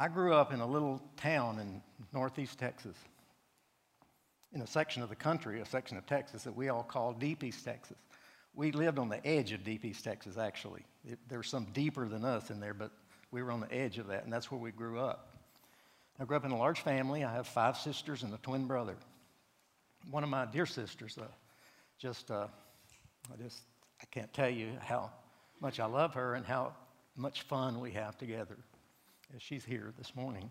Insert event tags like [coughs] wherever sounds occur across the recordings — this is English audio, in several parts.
I grew up in a little town in northeast Texas, in a section of the country, a section of Texas that we all call Deep East Texas. We lived on the edge of Deep East Texas, actually. It, there's some deeper than us in there, but we were on the edge of that, and that's where we grew up. I grew up in a large family. I have five sisters and a twin brother. One of my dear sisters, uh, just, uh, I just, I can't tell you how much I love her and how much fun we have together. She's here this morning.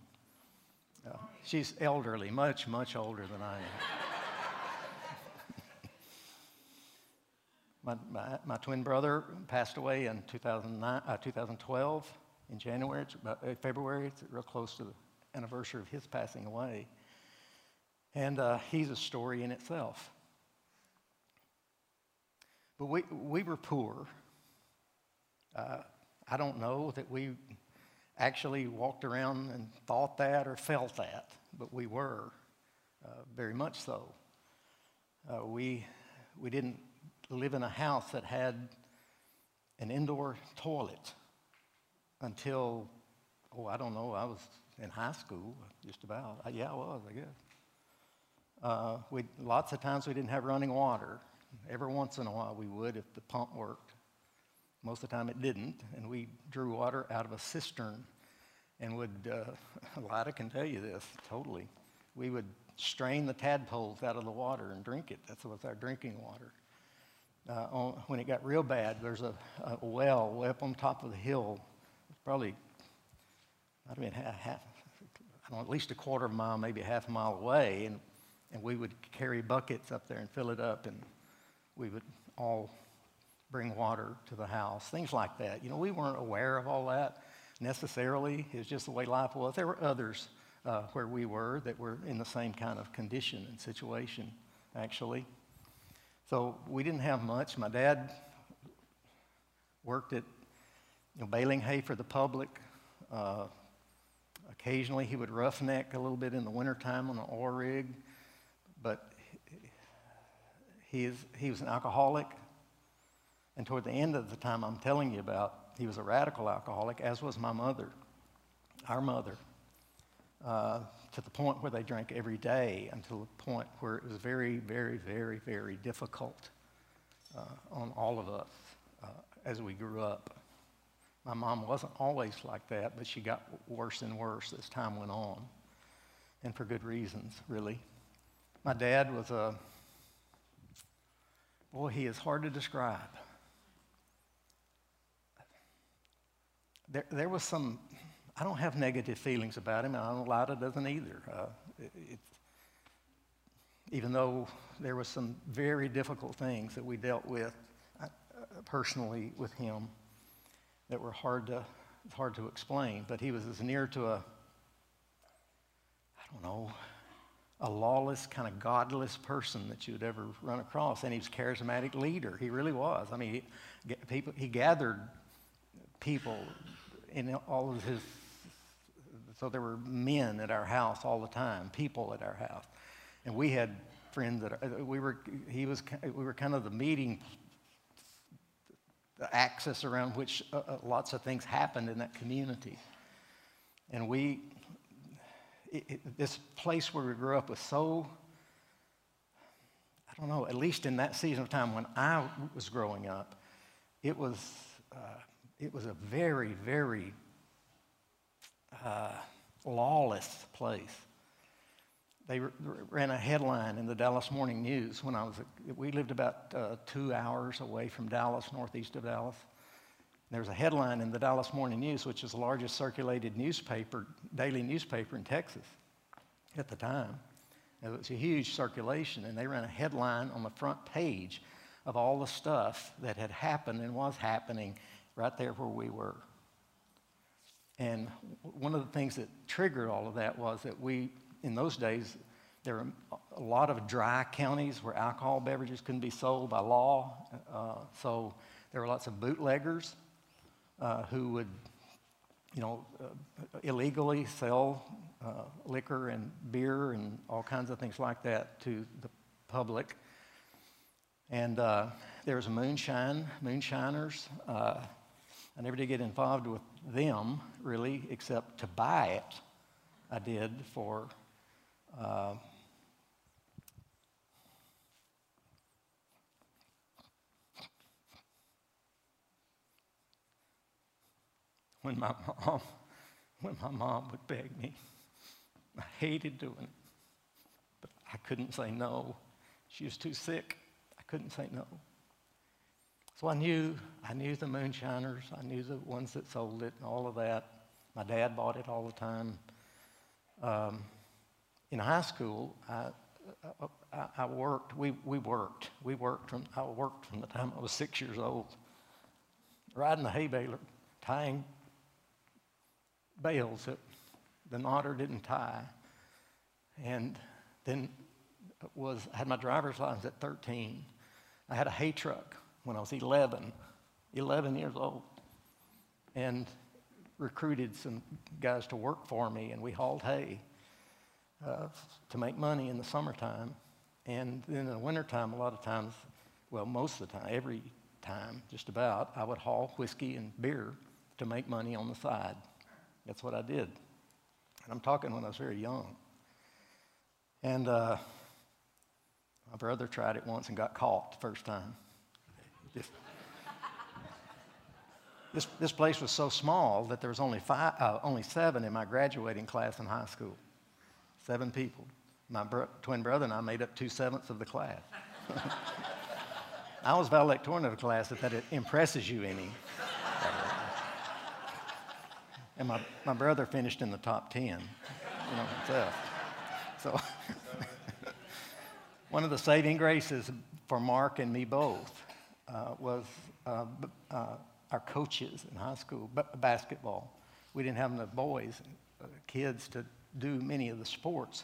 Uh, she's elderly, much, much older than I am. my, my, my, twin brother passed away in 2009, uh, 2012 in January, it's about, uh, February. It's real close to the anniversary of his passing away. And uh, he's a story in itself. But we, we were poor. Uh, I don't know that we actually walked around and thought that or felt that, but we were, uh, very much so. Uh, we, we didn't live in a house that had an indoor toilet until, oh, I don't know, I was in high school, just about. Uh, yeah, I was, I guess. Uh, we, lots of times we didn't have running water. Every once in a while we would if the pump worked. Most of the time it didn't, and we drew water out of a cistern and would, uh, [laughs] Lida can tell you this totally. We would strain the tadpoles out of the water and drink it. That was our drinking water. Uh, on, when it got real bad, there's a, a, well way up on top of the hill, probably, I mean, half, half I don't know, at least a quarter of a mile, maybe a half a mile away, and, and we would carry buckets up there and fill it up, and we would all bring water to the house, things like that. You know, we weren't aware of all that necessarily. It's just the way life was. There were others uh, where we were that were in the same kind of condition and situation, actually. So we didn't have much. My dad worked at you know, baling hay for the public. Uh, occasionally he would roughneck a little bit in the wintertime on an oil rig, but he, is, he was an alcoholic and toward the end of the time I'm telling you about, he was a radical alcoholic, as was my mother, our mother, uh, to the point where they drank every day until the point where it was very, very, very, very difficult uh, on all of us uh, as we grew up. My mom wasn't always like that, but she got worse and worse as time went on, and for good reasons, really. My dad was a, boy, he is hard to describe. There, there was some, I don't have negative feelings about him, and I don't know Lida doesn't either. Uh, it, even though there was some very difficult things that we dealt with uh, personally with him that were hard to, hard to explain, but he was as near to a, I don't know, a lawless, kind of godless person that you would ever run across. And he was a charismatic leader. He really was. I mean, he, people, he gathered people in all of his, so there were men at our house all the time, people at our house. And we had friends that, uh, we were, he was, we were kind of the meeting, the axis around which uh, uh, lots of things happened in that community. And we, it, it, this place where we grew up was so, I don't know, at least in that season of time when I was growing up, it was, uh, it was a very, very uh, lawless place. They ran a headline in the Dallas Morning News when I was, we lived about uh, two hours away from Dallas, northeast of Dallas. There was a headline in the Dallas Morning News, which is the largest circulated newspaper, daily newspaper in Texas at the time. It was a huge circulation, and they ran a headline on the front page of all the stuff that had happened and was happening right there where we were. And one of the things that triggered all of that was that we, in those days, there were a lot of dry counties where alcohol beverages couldn't be sold by law. Uh, so there were lots of bootleggers uh, who would, you know, uh, illegally sell uh, liquor and beer and all kinds of things like that to the public. And uh, there was moonshine, moonshiners. I never did get involved with them, really, except to buy it. I did for uh, when my mom when my mom would beg me. I hated doing it, but I couldn't say no. She was too sick. I couldn't say no. So I knew, I knew the moonshiners. I knew the ones that sold it and all of that. My dad bought it all the time. Um, in high school, I, I, I, worked. We, we worked. We worked from. I worked from the time I was six years old, riding the hay baler, tying bales that the knotter didn't tie, and then was had my driver's license at 13. I had a hay truck when I was 11, 11 years old, and recruited some guys to work for me, and we hauled hay uh, to make money in the summertime. And then in the wintertime, a lot of times, well, most of the time, every time, just about, I would haul whiskey and beer to make money on the side. That's what I did. And I'm talking when I was very young. And uh, my brother tried it once and got caught the first time. This, this, place was so small that there was only, five, uh, only seven in my graduating class in high school. Seven people. My bro- twin brother and I made up two sevenths of the class. [laughs] I was valedictorian of the class if that impresses you any. and my, my brother finished in the top 10, you know, himself. So, [laughs] one of the saving graces for Mark and me both uh, was uh, uh, our coaches in high school, basketball. We didn't have enough boys, uh, kids to do many of the sports.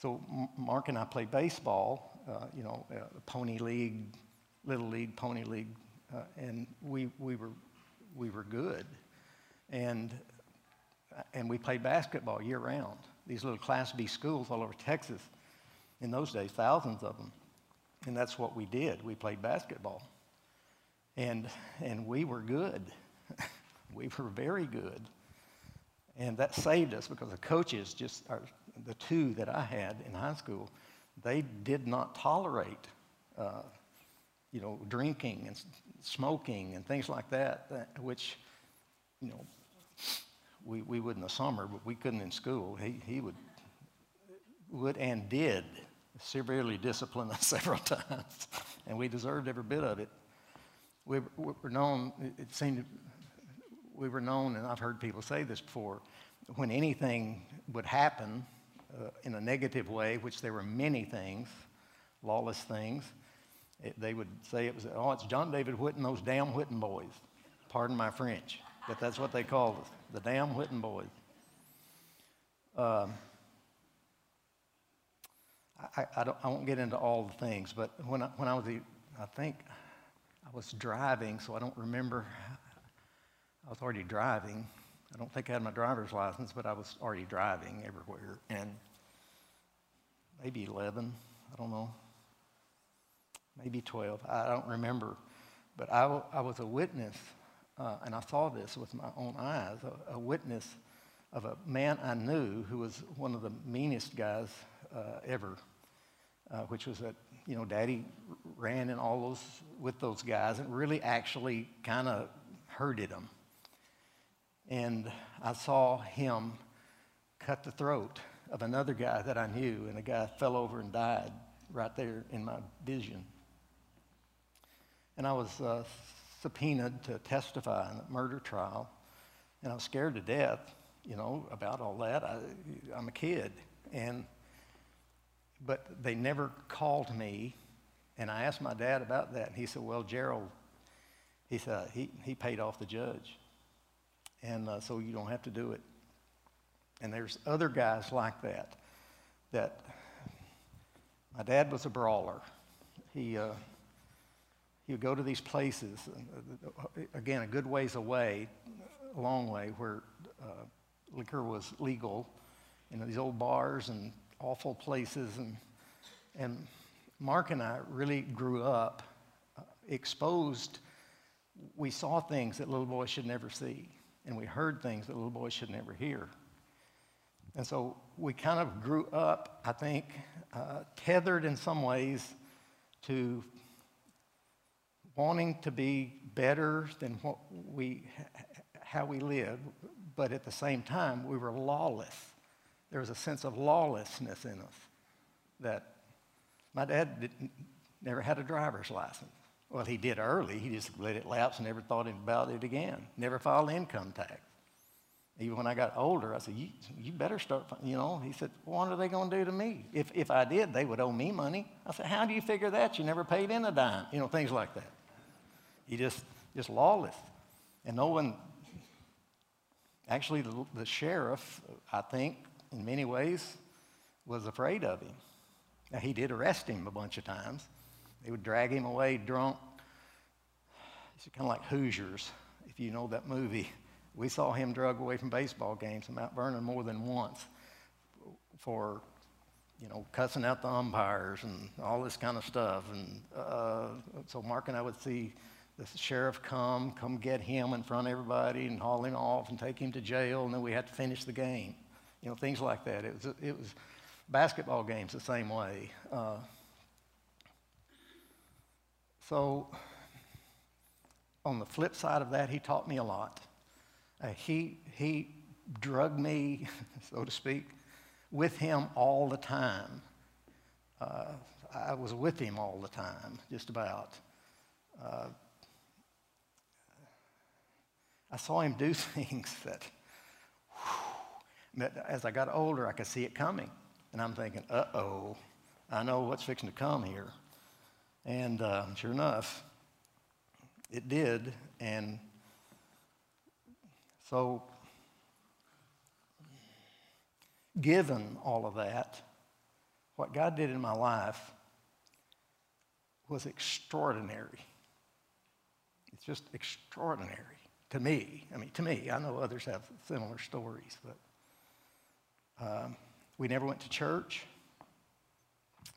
So Mark and I played baseball, uh, you know, uh, pony league, little league, pony league, and we, we, were, we were good. And, and we played basketball year round. These little Class B schools all over Texas, in those days, thousands of them. And that's what we did. We played basketball. And, and we were good. [laughs] we were very good. And that saved us because the coaches, just are, the two that I had in high school, they did not tolerate, uh, you know, drinking and smoking and things like that, that, which, you know, we, we would in the summer, but we couldn't in school. He, he would, would and did severely discipline us [laughs] several times, and we deserved every bit of it we, were known, it seemed, we were known, and I've heard people say this before, when anything would happen uh, in a negative way, which there were many things, lawless things, it, they would say it was, oh, it's John David Whitten, those damn Whitten boys. Pardon my French, but that's what they called us, the damn Whitten boys. Um, I, I, I, won't get into all the things, but when I, when I was, I think, I was driving, so I don't remember. I was already driving. I don't think I had my driver's license, but I was already driving everywhere. And maybe 11, I don't know. Maybe 12, I don't remember. But I, I was a witness, uh, and I saw this with my own eyes a, a, witness of a man I knew who was one of the meanest guys uh, ever, uh, which was that you know, Daddy ran in all those with those guys and really actually kind of hurted them. And I saw him cut the throat of another guy that I knew, and the guy fell over and died right there in my vision. And I was uh, subpoenaed to testify in a murder trial, and I was scared to death, you know, about all that. I, I'm a kid, and but they never called me. And I asked my dad about that. And he said, Well, Gerald, he said, he, he paid off the judge. And uh, so you don't have to do it. And there's other guys like that, that my dad was a brawler. He, uh, he would go to these places, uh, again, a good ways away, a long way, where uh, liquor was legal, you know, these old bars and awful places. And, and Mark and I really grew up uh, exposed. We saw things that little boys should never see. and we heard things that little boys should never hear. And so we kind of grew up, I think, uh, tethered in some ways to wanting to be better than what we, how we live, but at the same time, we were lawless. There was a sense of lawlessness in us that my dad never had a driver's license. Well, he did early. He just let it lapse and never thought about it again. Never filed income tax. Even when I got older, I said, you, you better start, you know. He said, what are they going to do to me? If, if I did, they would owe me money. I said, how do you figure that? You never paid in a dime. You know, things like that. He just, just lawless. And no one, actually, the, the sheriff, I think, in many ways, was afraid of him. Now, he did arrest him a bunch of times. They would drag him away drunk. It's kind of like Hoosiers, if you know that movie. We saw him drug away from baseball games in Mount Vernon more than once for, you know, cussing out the umpires and all this kind of stuff. And uh, so Mark and I would see the sheriff come, come get him in front of everybody and haul him off and take him to jail, and then we had to finish the game. You know, things like that. It was, it was basketball games the same way. Uh, so, on the flip side of that, he taught me a lot. Uh, he, he drug me, [laughs] so to speak, with him all the time. Uh, I was with him all the time, just about. Uh, I saw him do [laughs] things that, whew, as I got older, I could see it coming. And I'm thinking, uh oh, I know what's fixing to come here. And uh, sure enough, it did. And so, given all of that, what God did in my life was extraordinary. It's just extraordinary to me. I mean, to me, I know others have similar stories, but um, we never went to church.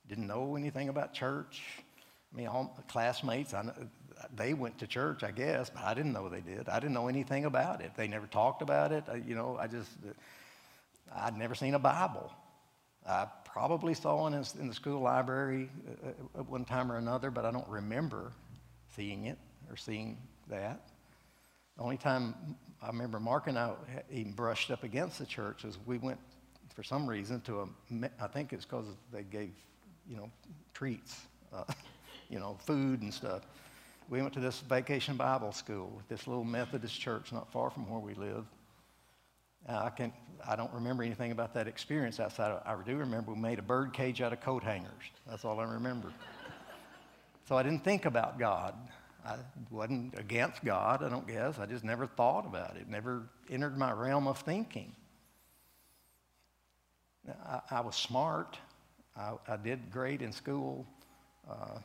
Didn't know anything about church. I mean, all classmates, I they went to church, I guess, but I didn't know they did. I didn't know anything about it. They never talked about it. I, you know, I just, I'd never seen a Bible. I probably saw one in the school library uh, at one time or another, but I don't remember seeing it or seeing that. The only time I remember Mark and I even brushed up against the church is we went, for some reason, to a, I think it's because they gave, you know, treats. Uh, [laughs] you know, food and stuff. We went to this vacation Bible school, this little Methodist church not far from where we live. Uh, I, can, I don't remember anything about that experience outside of, I do remember we made a bird cage out of coat hangers. That's all I remember. so I didn't think about God. I wasn't against God, I don't guess. I just never thought about it, never entered my realm of thinking. I, I was smart. I, I, did great in school. Uh,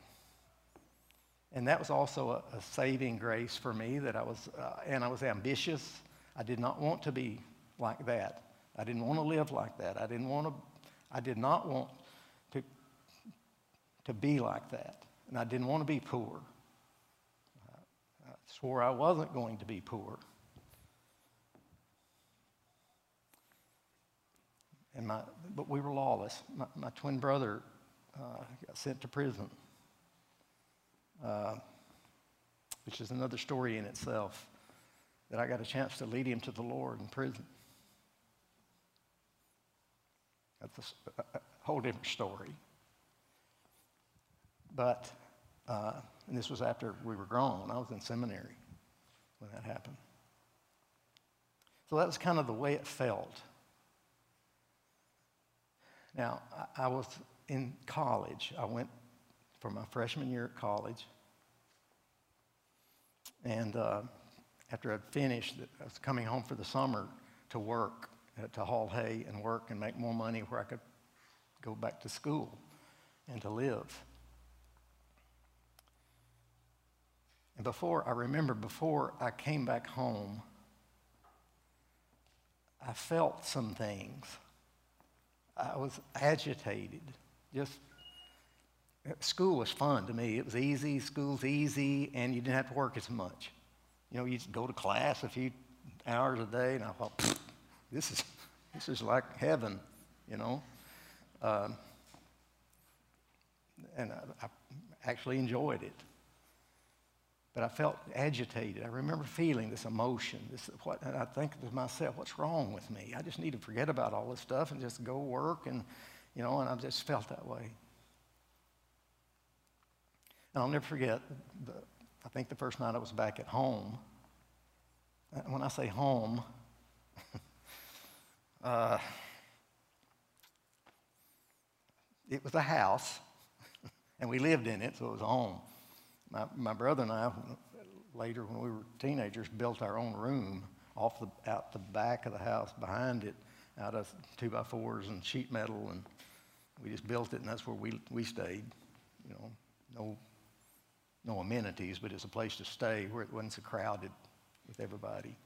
and that was also a, a saving grace for me that I was, uh, and I was ambitious. I did not want to be like that. I didn't want to live like that. I didn't want to, I did not want to, to be like that. And I didn't want to be poor. I swore I wasn't going to be poor. And my, but we were lawless. My, my twin brother uh, got sent to prison uh, which is another story in itself, that I got a chance to lead him to the Lord in prison. That's a, a whole different story. But, uh, and this was after we were grown. I was in seminary when that happened. So that was kind of the way it felt. Now, I, was in college. I went for my freshman year at college. And uh, after I'd finished, I was coming home for the summer to work, uh, to haul hay and work and make more money where I could go back to school and to live. And before, I remember before I came back home, I felt some things. I was agitated, just School was fun to me. It was easy, school's easy, and you didn't have to work as much. You know, you just go to class a few hours a day, and I thought, this is, this is like heaven, you know. Um, and I, I actually enjoyed it. But I felt agitated. I remember feeling this emotion. This, what, and I think to myself, what's wrong with me? I just need to forget about all this stuff and just go work. And, you know, and I just felt that way. And I'll never forget, the, I think the first night I was back at home. When I say home, [laughs] uh, it was a house, [laughs] and we lived in it, so it was a home. My, my brother and I, later when we were teenagers, built our own room off the, out the back of the house behind it out of two by fours and sheet metal, and we just built it, and that's where we, we stayed. You know, no, no amenities, but it's a place to stay where it wasn't so crowded with everybody.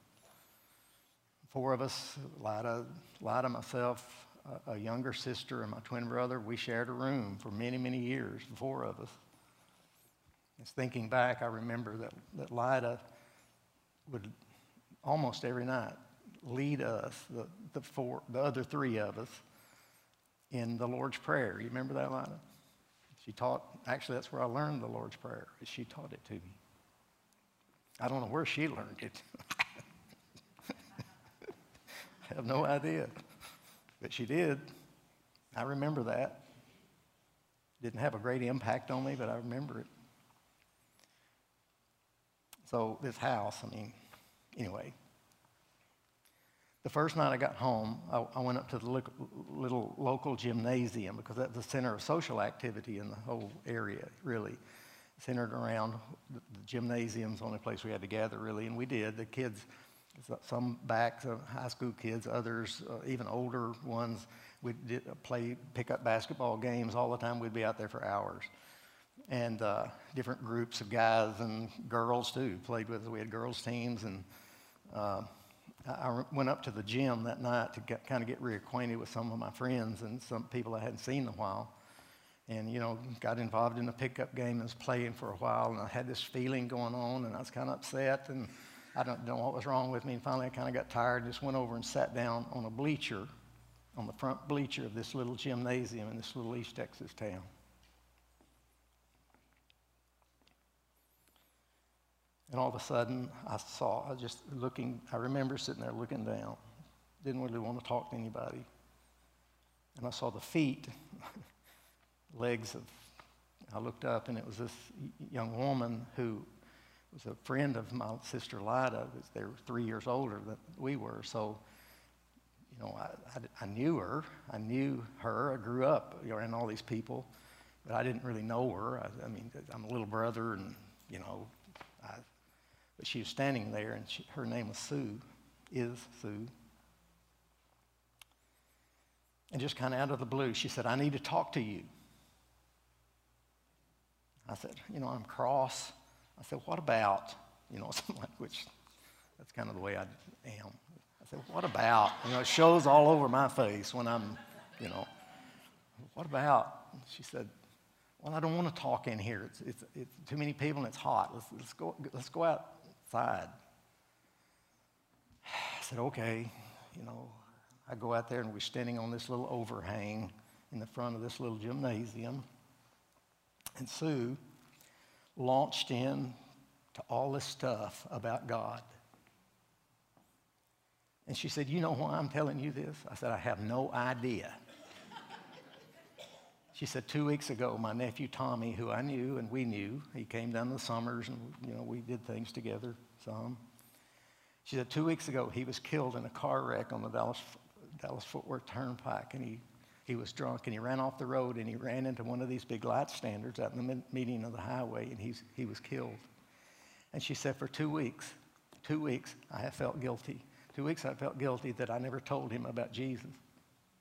Four of us, Lida, Lida myself, a, a younger sister, and my twin brother, we shared a room for many, many years, the four of us. Thinking back, I remember that, that Lida would almost every night lead us, the, the, four, the other three of us, in the Lord's Prayer. You remember that, Lida? She taught, actually, that's where I learned the Lord's Prayer. She taught it to me. I don't know where she learned it. [laughs] I have no idea. But she did. I remember that. Didn't have a great impact on me, but I remember it. So this house, I mean, anyway. The first night I got home, I, I went up to the little local gymnasium because that's the center of social activity in the whole area, really. Centered around the, the gymnasium's the only place we had to gather, really, and we did. The kids, some back, some high school kids, others, uh, even older ones, we'd play pickup basketball games all the time. We'd be out there for hours and uh, different groups of guys and girls too played with us. We had girls teams, and uh, I went up to the gym that night to get, kind of get reacquainted with some of my friends and some people I hadn't seen in a while. And you know, got involved in a pickup game and was playing for a while, and I had this feeling going on, and I was kind of upset, and I don't know what was wrong with me. And finally, I kind of got tired and just went over and sat down on a bleacher, on the front bleacher of this little gymnasium in this little East Texas town. And all of a sudden, I saw, I just looking, I remember sitting there looking down. Didn't really want to talk to anybody. And I saw the feet, [laughs] legs of, I looked up and it was this young woman who was a friend of my sister Lida. They were three years older than we were. So, you know, I, I, I knew her. I knew her. I grew up around all these people, but I didn't really know her. I, I mean, I'm a little brother and, you know, but she was standing there, and she, her name was Sue, is Sue. And just kind of out of the blue, she said, I need to talk to you. I said, You know, I'm cross. I said, What about? You know, [laughs] something like which that's kind of the way I am. I said, What about? You know, it shows all over my face when I'm, you know, what about? She said, Well, I don't want to talk in here. It's, it's, it's too many people and it's hot. Let's, let's, go, let's go out I said, okay, you know, I go out there and we're standing on this little overhang in the front of this little gymnasium. And Sue launched in to all this stuff about God. And she said, You know why I'm telling you this? I said, I have no idea. She said, two weeks ago, my nephew Tommy, who I knew and we knew, he came down the summers and, you know, we did things together some. She said, two weeks ago, he was killed in a car wreck on the Dallas, Dallas Fort Worth Turnpike. And he, he was drunk and he ran off the road and he ran into one of these big light standards out in the median of the highway and he's, he was killed. And she said, for two weeks, two weeks, I have felt guilty. Two weeks I felt guilty that I never told him about Jesus.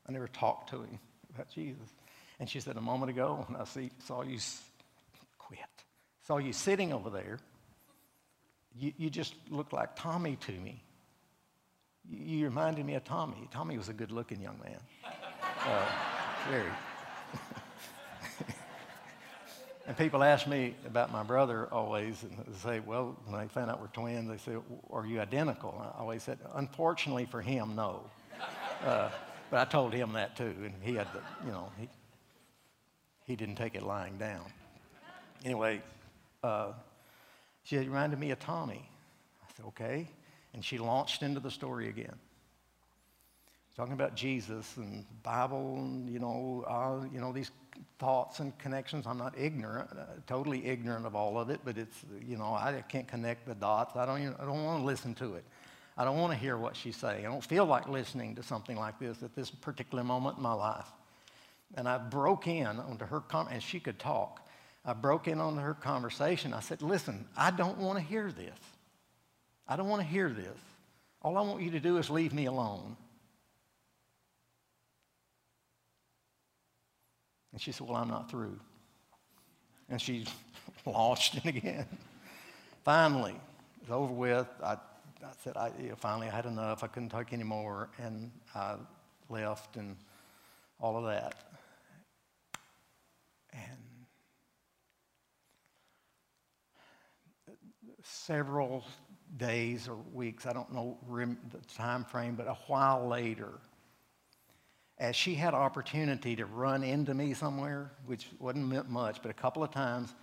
I never talked to him about Jesus. And she said, A moment ago, when I see, saw you quit, saw you sitting over there, you, you just looked like Tommy to me. You, you reminded me of Tommy. Tommy was a good looking young man. Uh, very. [laughs] And people ask me about my brother always, and they say, well, when they find out we're twins, they say, are you identical? I always said, unfortunately for him, no. Uh, but I told him that too, and he had to, you know, he, he didn't take it lying down. Anyway, uh, she reminded me of Tommy. I said, okay. And she launched into the story again talking about Jesus and Bible and, you know, uh, you know, these thoughts and connections. I'm not ignorant, uh, totally ignorant of all of it, but it's, you know, I can't connect the dots. I don't, even, I don't want to listen to it. I don't want to hear what she's saying. I don't feel like listening to something like this at this particular moment in my life. And I broke in onto her, com- and she could talk. I broke in on her conversation. I said, Listen, I don't want to hear this. I don't want to hear this. All I want you to do is leave me alone. And she said, Well, I'm not through. And she [laughs] launched it again. finally, it was over with. I, I said, I, you know, finally, I had enough. I couldn't take anymore. And I left and all of that. And several days or weeks, I don't know the time frame, but a while later, as she had opportunity to run into me somewhere, which wasn't much, but a couple of times,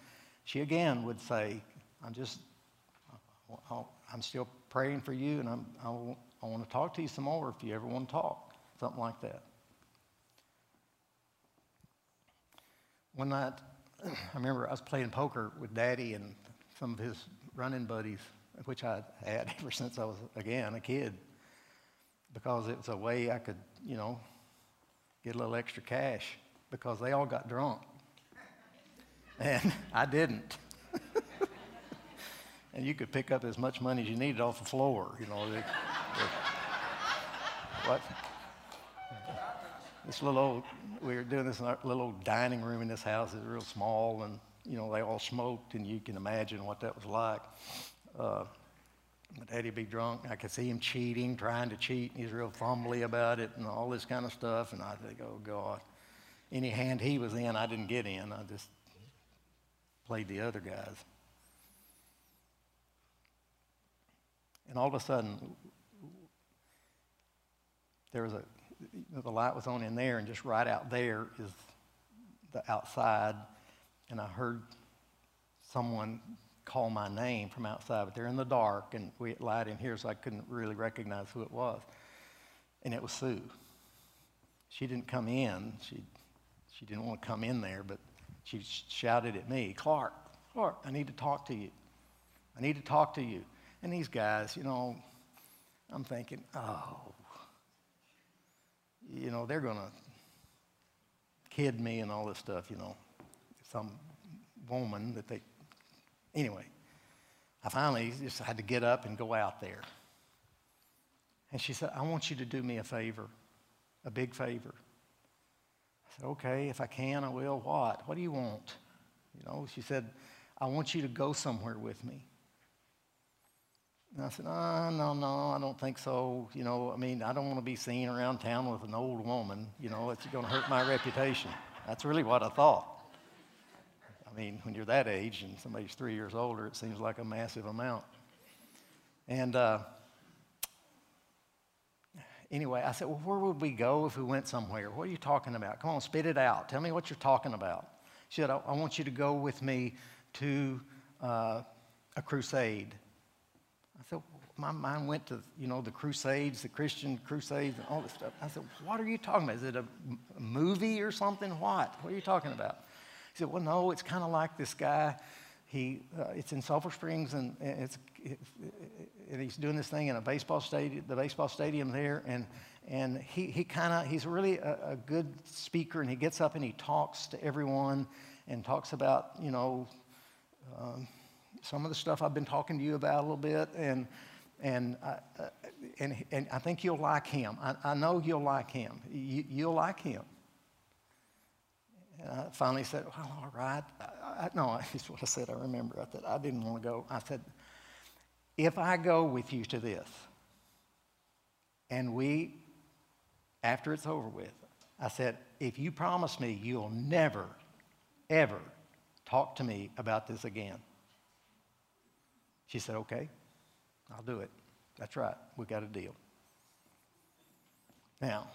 she again would say, I'm just, I'm still praying for you, and I'm, I, I want to talk to you some more if you ever want to talk, something like that. One night, [clears throat] I remember I was playing poker with Daddy and some of his running buddies, which I had [laughs] ever since I was, again, a kid, because it was a way I could, you know, get a little extra cash because they all got drunk. [laughs] And I didn't. [laughs] and you could pick up as much money as you needed off the floor, you know. What? This little old, we were doing this in our little old dining room in this house. It's real small, and you know they all smoked, and you can imagine what that was like. Uh, but Eddie'd be drunk. I could see him cheating, trying to cheat, and he's real fumbly about it and all this kind of stuff. And I think, oh, God. Any hand he was in, I didn't get in. I just played the other guys. And all of a sudden, there was a, the light was on in there, and just right out there is the outside. And I heard someone call my name from outside, but they're in the dark, and we had light in here, so I couldn't really recognize who it was. And it was Sue. She didn't come in. She, she didn't want to come in there, but she shouted at me, Clark, Clark, I need to talk to you. I need to talk to you. And these guys, you know, I'm thinking, oh, you know, they're going to kid me and all this stuff, you know. Some woman that they Anyway, I finally just had to get up and go out there. And she said, I want you to do me a favor, a big favor. I said, okay, if I can, I will. What? What do you want? You know, she said, I want you to go somewhere with me. And I said, oh, no, no, I don't think so. You know, I mean, I don't want to be seen around town with an old woman. You know, it's going to hurt my reputation. That's really what I thought. I mean, when you're that age and somebody's three years older, it seems like a massive amount. And uh, anyway, I said, Well, where would we go if we went somewhere? What are you talking about? Come on, spit it out. Tell me what you're talking about. She said, I, I want you to go with me to uh, a crusade. My mind went to, you know, the crusades, the Christian crusades, and all this stuff. I said, what are you talking about? Is it a movie or something? What? What are you talking about? He said, Well, no, it's kind of like this guy. He, uh, it's in Sulphur Springs, and, it's, it, and he's doing this thing in a baseball stadium, the baseball stadium there, and, and he, he kind of, he's really a, a, good speaker, and he gets up and he talks to everyone and talks about, you know, um, some of the stuff I've been talking to you about a little bit, and, and, uh, uh, and, and I think you'll like him. I, I know you'll like him. You, you'll like him. And I finally said, Well, all right. I, I, no, [laughs] that's what I said. I remember. I said, I didn't want to go. I said, If I go with you to this, and we, after it's over with, I said, If you promise me you'll never, ever talk to me about this again. She said, Okay, I'll do it. That's right, we got a deal. Now,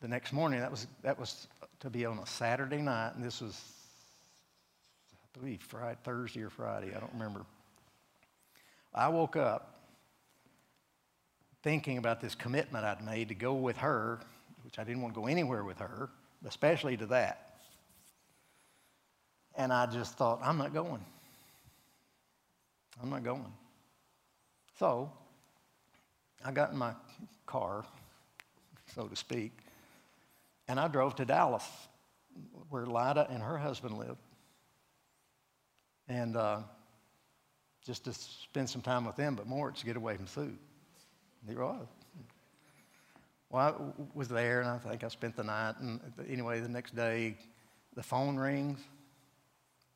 the next morning, that was, that was to be on a Saturday night, and this was, I believe, Friday, Thursday or Friday, I don't remember. I woke up thinking about this commitment I'd made to go with her, which I didn't want to go anywhere with her, especially to that. And I just thought, I'm not going. I'm not going. So I got in my car, so to speak, and I drove to Dallas, where Lida and her husband lived. And uh, just to spend some time with them, but more to get away from Sue. There was. Well, I was there, and I think I spent the night. And anyway, the next day, the phone rings,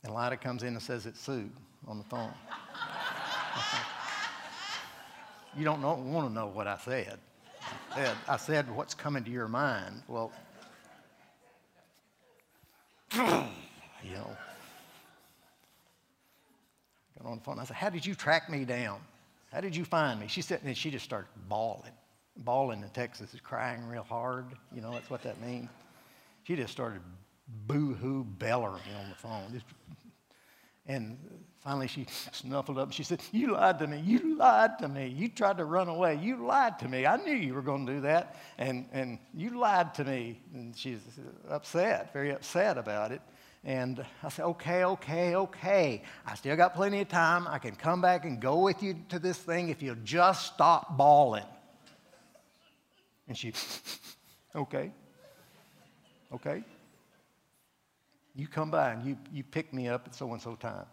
and Lida comes in and says it's Sue on the phone. [laughs] you don't know, want to know what I said. I said, I said what's coming to your mind. Well, [clears throat] you know, got on the phone. I said, How did you track me down? How did you find me? She said, and she just started bawling. Bawling in Texas is crying real hard. You know, that's what that means. She just started boo hoo bellowing on the phone. Just, and finally she snuffled up and she said, You lied to me. You lied to me. You tried to run away. You lied to me. I knew you were going to do that. And, and you lied to me. And she's upset, very upset about it. And I said, okay, okay, okay. I still got plenty of time. I can come back and go with you to this thing if you'll just stop bawling. And she, okay, okay. You come by and you, you pick me up at so and so time.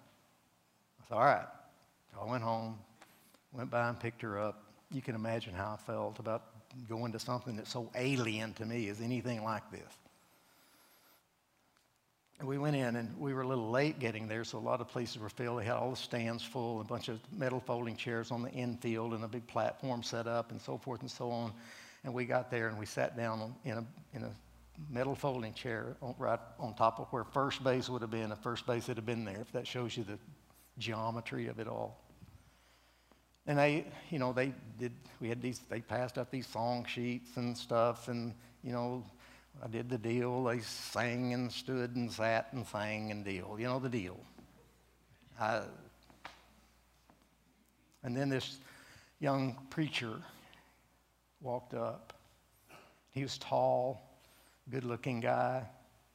I said, all right. So I went home, went by and picked her up. You can imagine how I felt about going to something that's so alien to me as anything like this And we went in and we were a little late getting there, so a lot of places were filled. They had all the stands full, a bunch of metal folding chairs on the infield, and a big platform set up, and so forth and so on. And we got there and we sat down in a, in a metal folding chair on, right on top of where first base would have been if first base had been there, if that shows you the geometry of it all. And they, you know, they did, we had these, they passed out these song sheets and stuff, and, you know, I did the deal. They sang and stood and sat and sang and deal. You know the deal. I, and then this young preacher walked up. He was tall, good looking guy,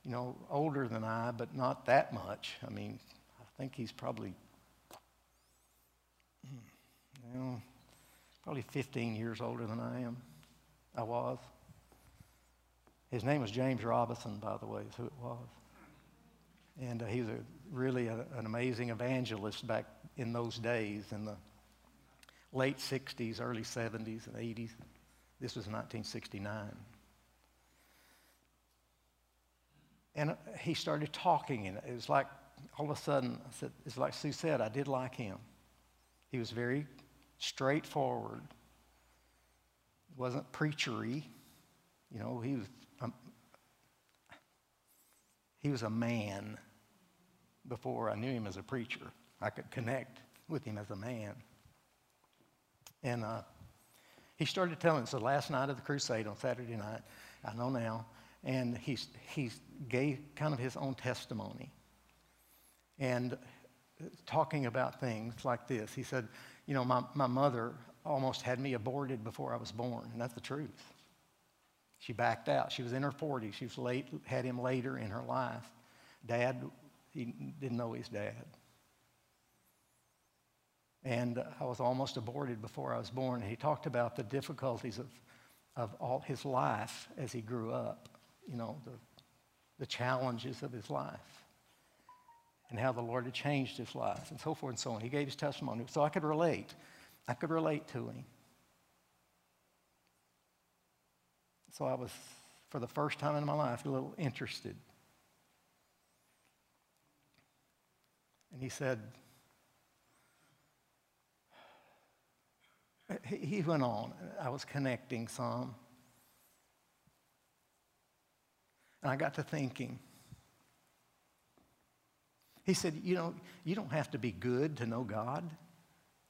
you know, older than I, but not that much. I mean, I think he's probably, probably 15 years older than I am. I was. His name was James Robison, by the way, is who it was. And uh, he was a, really a, an amazing evangelist back in those days, in the late 60s, early 70s, and 80s. This was 1969. And uh, he started talking, and it was like all of a sudden, I said, it's like Sue said, I did like him. He was very straightforward, It wasn't preachery. You know, he was he was a man before I knew him as a preacher. I could connect with him as a man. And uh, he started telling us the last night of the crusade on Saturday night, I know now, and he he gave kind of his own testimony. And talking about things like this, he said, You know, my, my mother almost had me aborted before I was born, and that's the truth. She backed out. She was in her 40s. She was late, had him later in her life. Dad, he didn't know his dad. And I was almost aborted before I was born. He talked about the difficulties of, of all his life as he grew up, you know, the, the challenges of his life, and how the Lord had changed his life, and so forth and so on. He gave his testimony. So I could relate. I could relate to him. So I was, for the first time in my life, a little interested. And he said, he went on. I was connecting some. And I got to thinking. He said, You know, you don't have to be good to know God.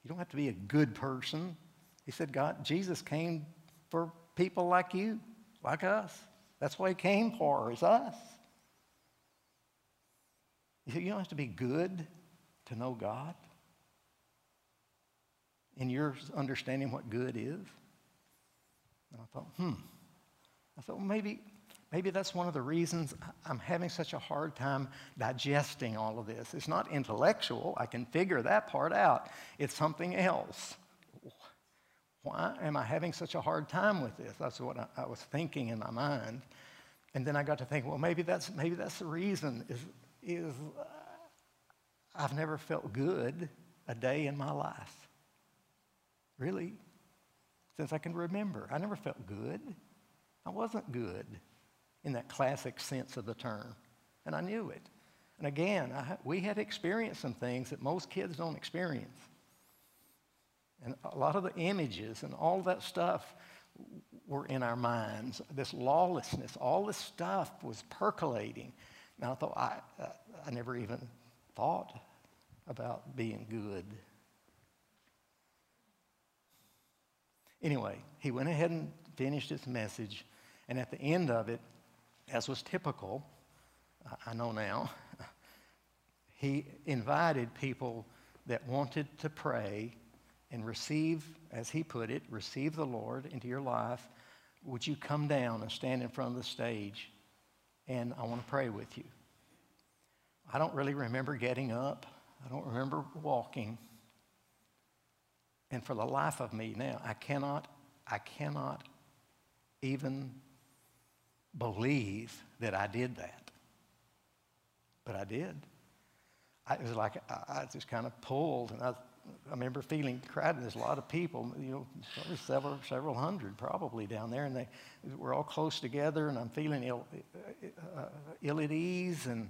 You don't have to be a good person. He said, God, Jesus came for people like you, like us. That's what he came for, is us. He said, You don't have to be good to know God. In your understanding what good is. And I thought, hmm. I thought, well, maybe, maybe that's one of the reasons I'm having such a hard time digesting all of this. It's not intellectual. I can figure that part out. It's something else. Why am I having such a hard time with this? That's what I, I was thinking in my mind. And then I got to think, well, maybe that's, maybe that's the reason is, is uh, I've never felt good a day in my life. Really, since I can remember. I never felt good. I wasn't good in that classic sense of the term, and I knew it. And again, I, we had experienced some things that most kids don't experience. And a lot of the images and all that stuff were in our minds. This lawlessness, all this stuff was percolating. And I thought, I, I never even thought about being good. Anyway, he went ahead and finished his message. And at the end of it, as was typical, I know now, [laughs] he invited people that wanted to pray and receive, as he put it, receive the Lord into your life. Would you come down and stand in front of the stage? And I want to pray with you. I don't really remember getting up. I don't remember walking. And for the life of me now, I cannot, I cannot even believe that I did that. But I did. I, it was like I, I just kind of pulled, and I, I remember feeling crowded. There's a lot of people, you know, several, several hundred probably down there, and they we're all close together, and I'm feeling ill, uh, ill at ease, and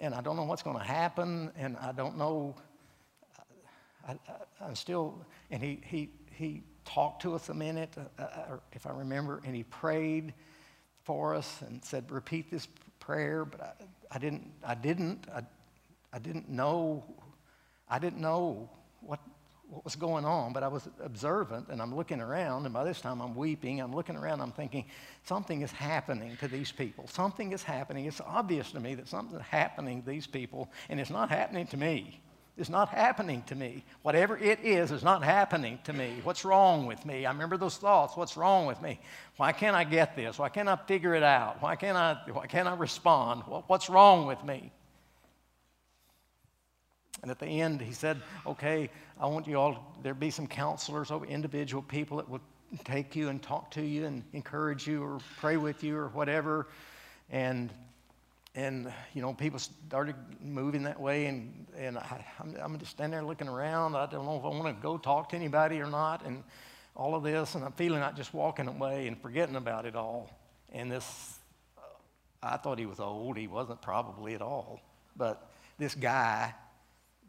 and I don't know what's going to happen, and I don't know. I, am still, and he, he, he talked to us a minute, uh, uh, if I remember, and he prayed for us and said, repeat this prayer, but I, I didn't, I didn't, I, I didn't know, I didn't know what, what was going on, but I was observant and I'm looking around, and by this time I'm weeping. I'm looking around, I'm thinking, something is happening to these people. Something is happening. It's obvious to me that something's happening to these people, and it's not happening to me. It's not happening to me. Whatever it is, is not happening to me. What's wrong with me? I remember those thoughts. What's wrong with me? Why can't I get this? Why can't I figure it out? Why can't I, why can't I respond? What's wrong with me? And at the end, he said, Okay, I want you all, there be some counselors, oh, individual people that will take you and talk to you and encourage you or pray with you or whatever. And and you know people started moving that way and, and I, I'm, I'm just standing there looking around i don't know if i want to go talk to anybody or not and all of this and i'm feeling like just walking away and forgetting about it all and this uh, i thought he was old he wasn't probably at all but this guy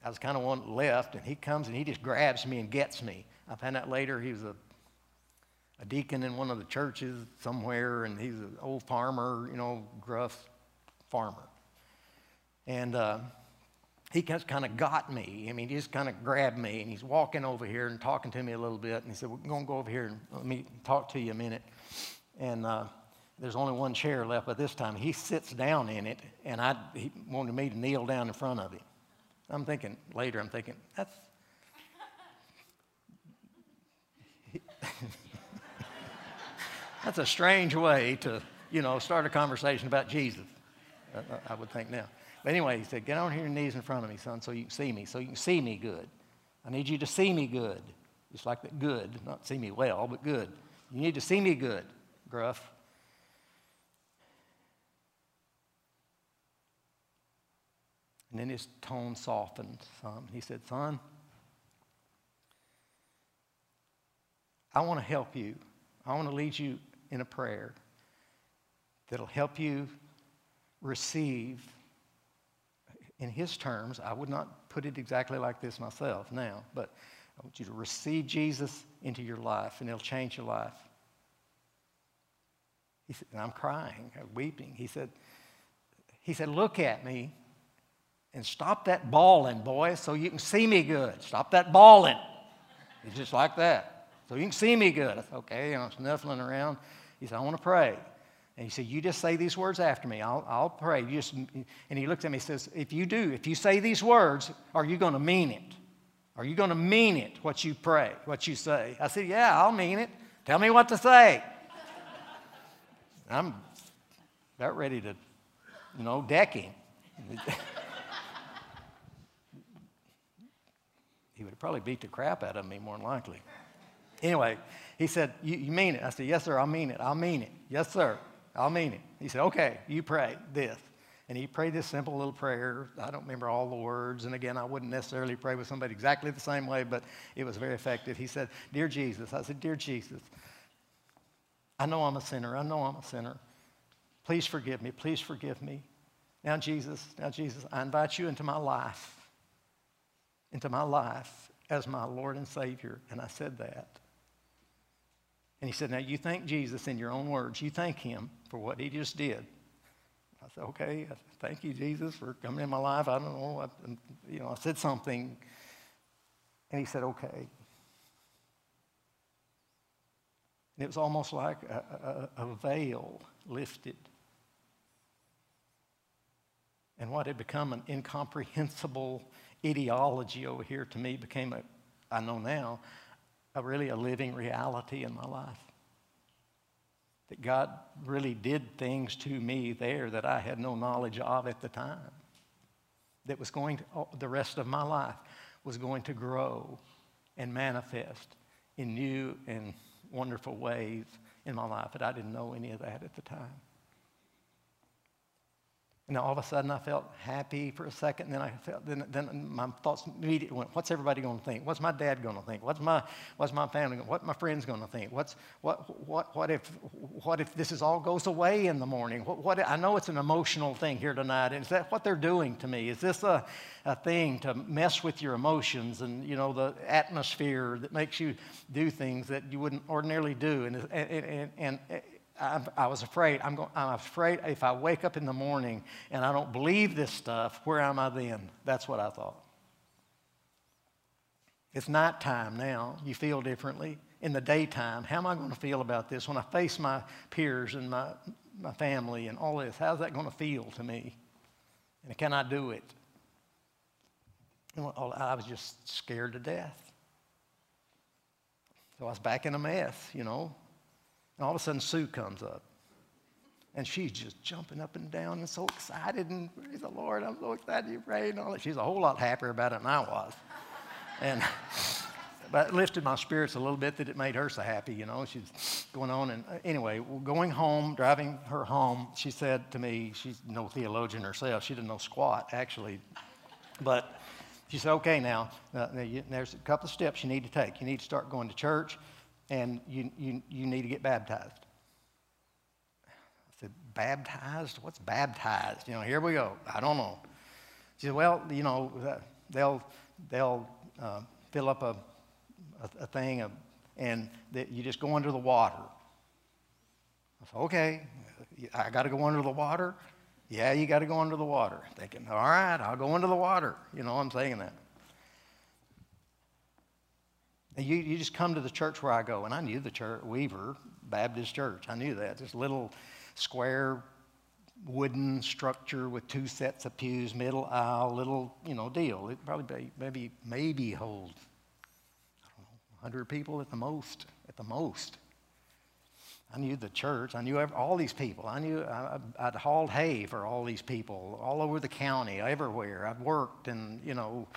I was kind of one left, and he comes and he just grabs me and gets me. I found out later he was a, a deacon in one of the churches somewhere, and he's an old farmer, you know, gruff farmer. And uh, he just kind of got me. I mean, he just kind of grabbed me, and he's walking over here and talking to me a little bit. And he said, We're going to go over here and let me talk to you a minute. And uh, there's only one chair left, but this time he sits down in it, and I, he wanted me to kneel down in front of him. I'm thinking, later, I'm thinking, that's. [laughs] that's a strange way to, you know, start a conversation about Jesus, I would think now. But anyway, he said, Get on your knees in front of me, son, so you can see me, so you can see me good. I need you to see me good. Just like that good, not see me well, but good. You need to see me good, Gruff. And then his tone softened some. He said, Son, I want to help you. I want to lead you in a prayer that'll help you receive, in his terms, I would not put it exactly like this myself now, but I want you to receive Jesus into your life and it'll change your life. He said, and I'm crying, weeping. He said, he said, look at me And stop that bawling, boy, so you can see me good. Stop that bawling. It's just like that. So you can see me good. I said, okay, I'm snuffling around. He said, I want to pray. And he said, You just say these words after me. I'll, I'll pray. You just, and he looked at me and says, If you do, if you say these words, are you going to mean it? Are you going to mean it, what you pray, what you say? I said, Yeah, I'll mean it. Tell me what to say. I'm about ready to, you know, deck him. [laughs] he would probably beat the crap out of me, more than likely. Anyway, he said, you, you mean it? I said, Yes, sir, I'll mean it. I'll mean it. Yes, sir. I'll mean it. He said, okay, you pray this. And he prayed this simple little prayer. I don't remember all the words. And again, I wouldn't necessarily pray with somebody exactly the same way, but it was very effective. He said, Dear Jesus, I said, Dear Jesus, I know I'm a sinner. I know I'm a sinner. Please forgive me. Please forgive me. Now, Jesus, now, Jesus, I invite you into my life, into my life as my Lord and Savior. And I said that. And he said, Now you thank Jesus in your own words. You thank him for what he just did. I said, Okay, thank you, Jesus, for coming in my life. I don't know. I, you know, I said something. And he said, Okay. And it was almost like a, a, a veil lifted. And what had become an incomprehensible ideology over here to me became, a, I know now, a really a living reality in my life. That God really did things to me there that I had no knowledge of at the time. That was going to, the rest of my life was going to grow and manifest in new and wonderful ways in my life, but I didn't know any of that at the time. And all of a sudden, I felt happy for a second. And then I felt, then, then my thoughts immediately went, what's everybody going to think? What's my dad going to think? What's my, what's my family, what my friends going to think? What's, what, what, what, if, what if this is all goes away in the morning? What, what, I know it's an emotional thing here tonight. Is that what they're doing to me? Is this a, a thing to mess with your emotions and, you know, the atmosphere that makes you do things that you wouldn't ordinarily do? And, and, and, and I, I was afraid. I'm, going, I'm afraid if I wake up in the morning and I don't believe this stuff, where am I then? That's what I thought. It's nighttime now. You feel differently. In the daytime, how am I going to feel about this when I face my peers and my, my family and all this? How's that going to feel to me? And can I do it? I was just scared to death. So I was back in a mess, you know. And all of a sudden, Sue comes up. And she's just jumping up and down and so excited. And praise the Lord, I'm so excited you prayed and all that. She's a whole lot happier about it than I was. and but it lifted my spirits a little bit that it made her so happy, you know. She's going on. And uh, anyway, going home, driving her home, she said to me, she's no theologian herself. She didn't know squat, actually. But she said, okay, now, uh, there's a couple of steps you need to take. You need to start going to church and you, you, you need to get baptized. I said, baptized? What's baptized? You know, here we go. I don't know. She said, well, you know, they'll, they'll uh, fill up a, a, a thing of, and that you just go under the water. I said, okay, I got to go under the water? Yeah, you got to go under the water. Thinking, all right, I'll go under the water. You know, I'm saying that. You, you just come to the church where I go. And I knew the church, Weaver Baptist Church. I knew that. This little square wooden structure with two sets of pews, middle aisle, little, you know, deal. It probably be, maybe, maybe hold, I don't know, 100 people at the most, at the most. I knew the church. I knew all these people. I knew I, would hauled hay for all these people all over the county, everywhere. I've worked and, you know,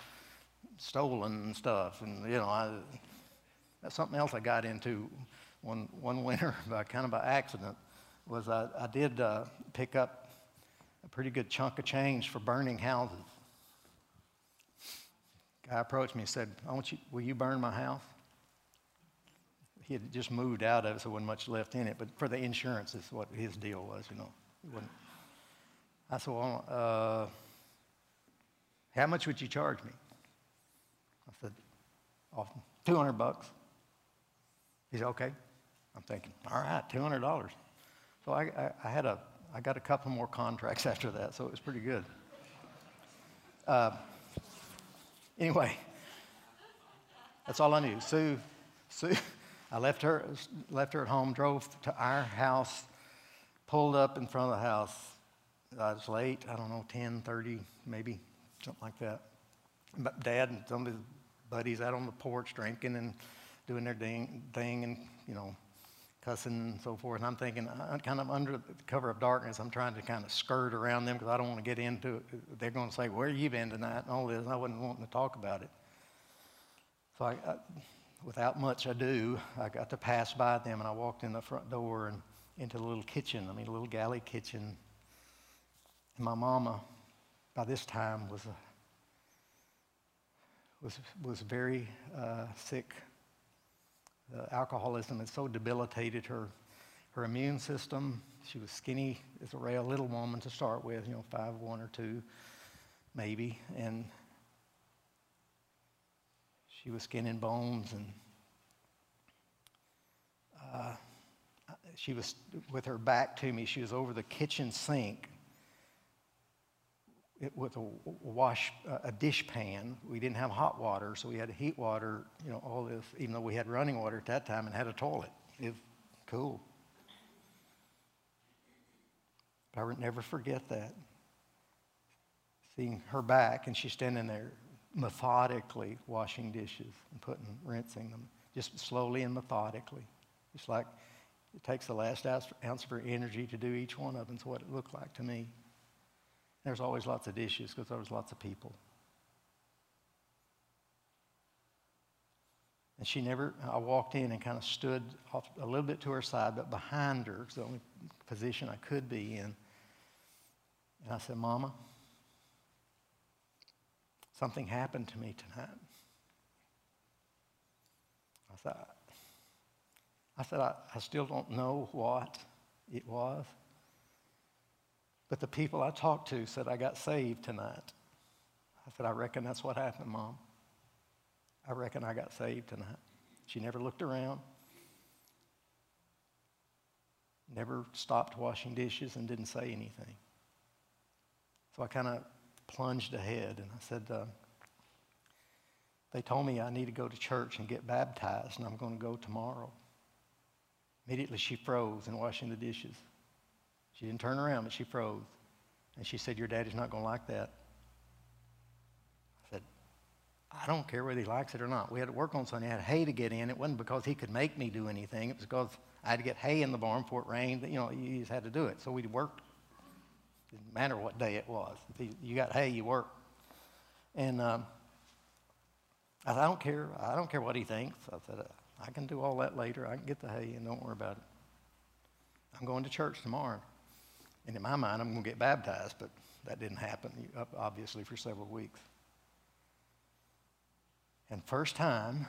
stolen and stuff. And, you know, I, that's something else I got into one, one winter [laughs] by kind of by accident was I, I did uh, pick up a pretty good chunk of change for burning houses. Guy approached me and said, I want you, will you burn my house? He had just moved out of it, so there wasn't much left in it. But for the insurance is what his deal was, you know. I said, well, uh, how much would you charge me? Oh, 200 bucks. He said, okay. I'm thinking, all right, $200. So I, I, I, had a, I got a couple more contracts [laughs] after that, so it was pretty good. Uh, anyway, that's all I knew. Sue, Sue, I left her, left her at home, drove to our house, pulled up in front of the house. I was late, I don't know, 10, 30, maybe, something like that. But Dad and some of buddies out on the porch drinking and doing their ding, thing and, you know, cussing and so forth. And I'm thinking, I'm kind of under the cover of darkness, I'm trying to kind of skirt around them because I don't want to get into it. They're going to say, Where you been tonight? and all this. I wasn't wanting to talk about it. So I, I, without much ado, I got to pass by them and I walked in the front door and into the little kitchen, I mean, a little galley kitchen. And my mama, by this time, was, a, was, was very uh, sick uh, alcoholism had so debilitated her, her immune system. She was skinny as a rail, little woman to start with, you know, five one or two, maybe, and she was skin and bones, and uh, she was with her back to me. She was over the kitchen sink with a wash, a dish pan. We didn't have hot water, so we had heat water, you know, all this, even though we had running water at that time and had a toilet. It was cool. But I would never forget that. Seeing her back, and she's standing there methodically washing dishes and putting, rinsing them, just slowly and methodically. It's like it takes the last ounce of her energy to do each one of them. It's what it looked like to me. There's always lots of dishes because there was lots of people. And she never, I walked in and kind of stood off a little bit to her side, but behind her, it's the only position I could be in. And I said, Mama, something happened to me tonight. I said, I, said, I, I still don't know what it was. But the people I talked to said, I got saved tonight. I said, I reckon that's what happened, Mom. I reckon I got saved tonight. She never looked around, never stopped washing dishes, and didn't say anything. So I kind of plunged ahead and I said, uh, They told me I need to go to church and get baptized, and I'm going to go tomorrow. Immediately she froze in washing the dishes. She didn't turn around, but she froze. And she said, Your daddy's not going to like that. I said, I don't care whether he likes it or not. We had to work on Sunday. I had hay to get in. It wasn't because he could make me do anything. It was because I had to get hay in the barn before it rained. You know, you just had to do it. So we worked. Didn't matter what day it was. If you got hay, you work. And um, I said, I don't care. I don't care what he thinks. I said, I can do all that later. I can get the hay and don't worry about it. I'm going to church tomorrow. And in my mind, I'm going to get baptized, but that didn't happen, obviously, for several weeks. And first time,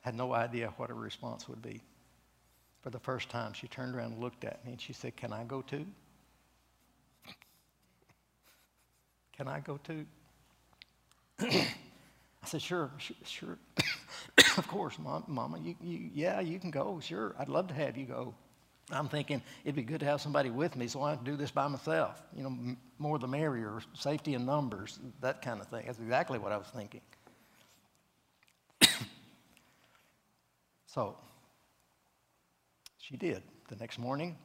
had no idea what her response would be. For the first time, she turned around and looked at me and she said, Can I go too? [laughs] Can I go too? [clears throat] I said, Sure, sure, sure. [coughs] of course, Mom, Mama, you, you, yeah, you can go. Sure, I'd love to have you go. I'm thinking it'd be good to have somebody with me, so I don't do this by myself. You know, m- more the merrier, safety in numbers, that kind of thing. That's exactly what I was thinking. [coughs] so, she did. The next morning,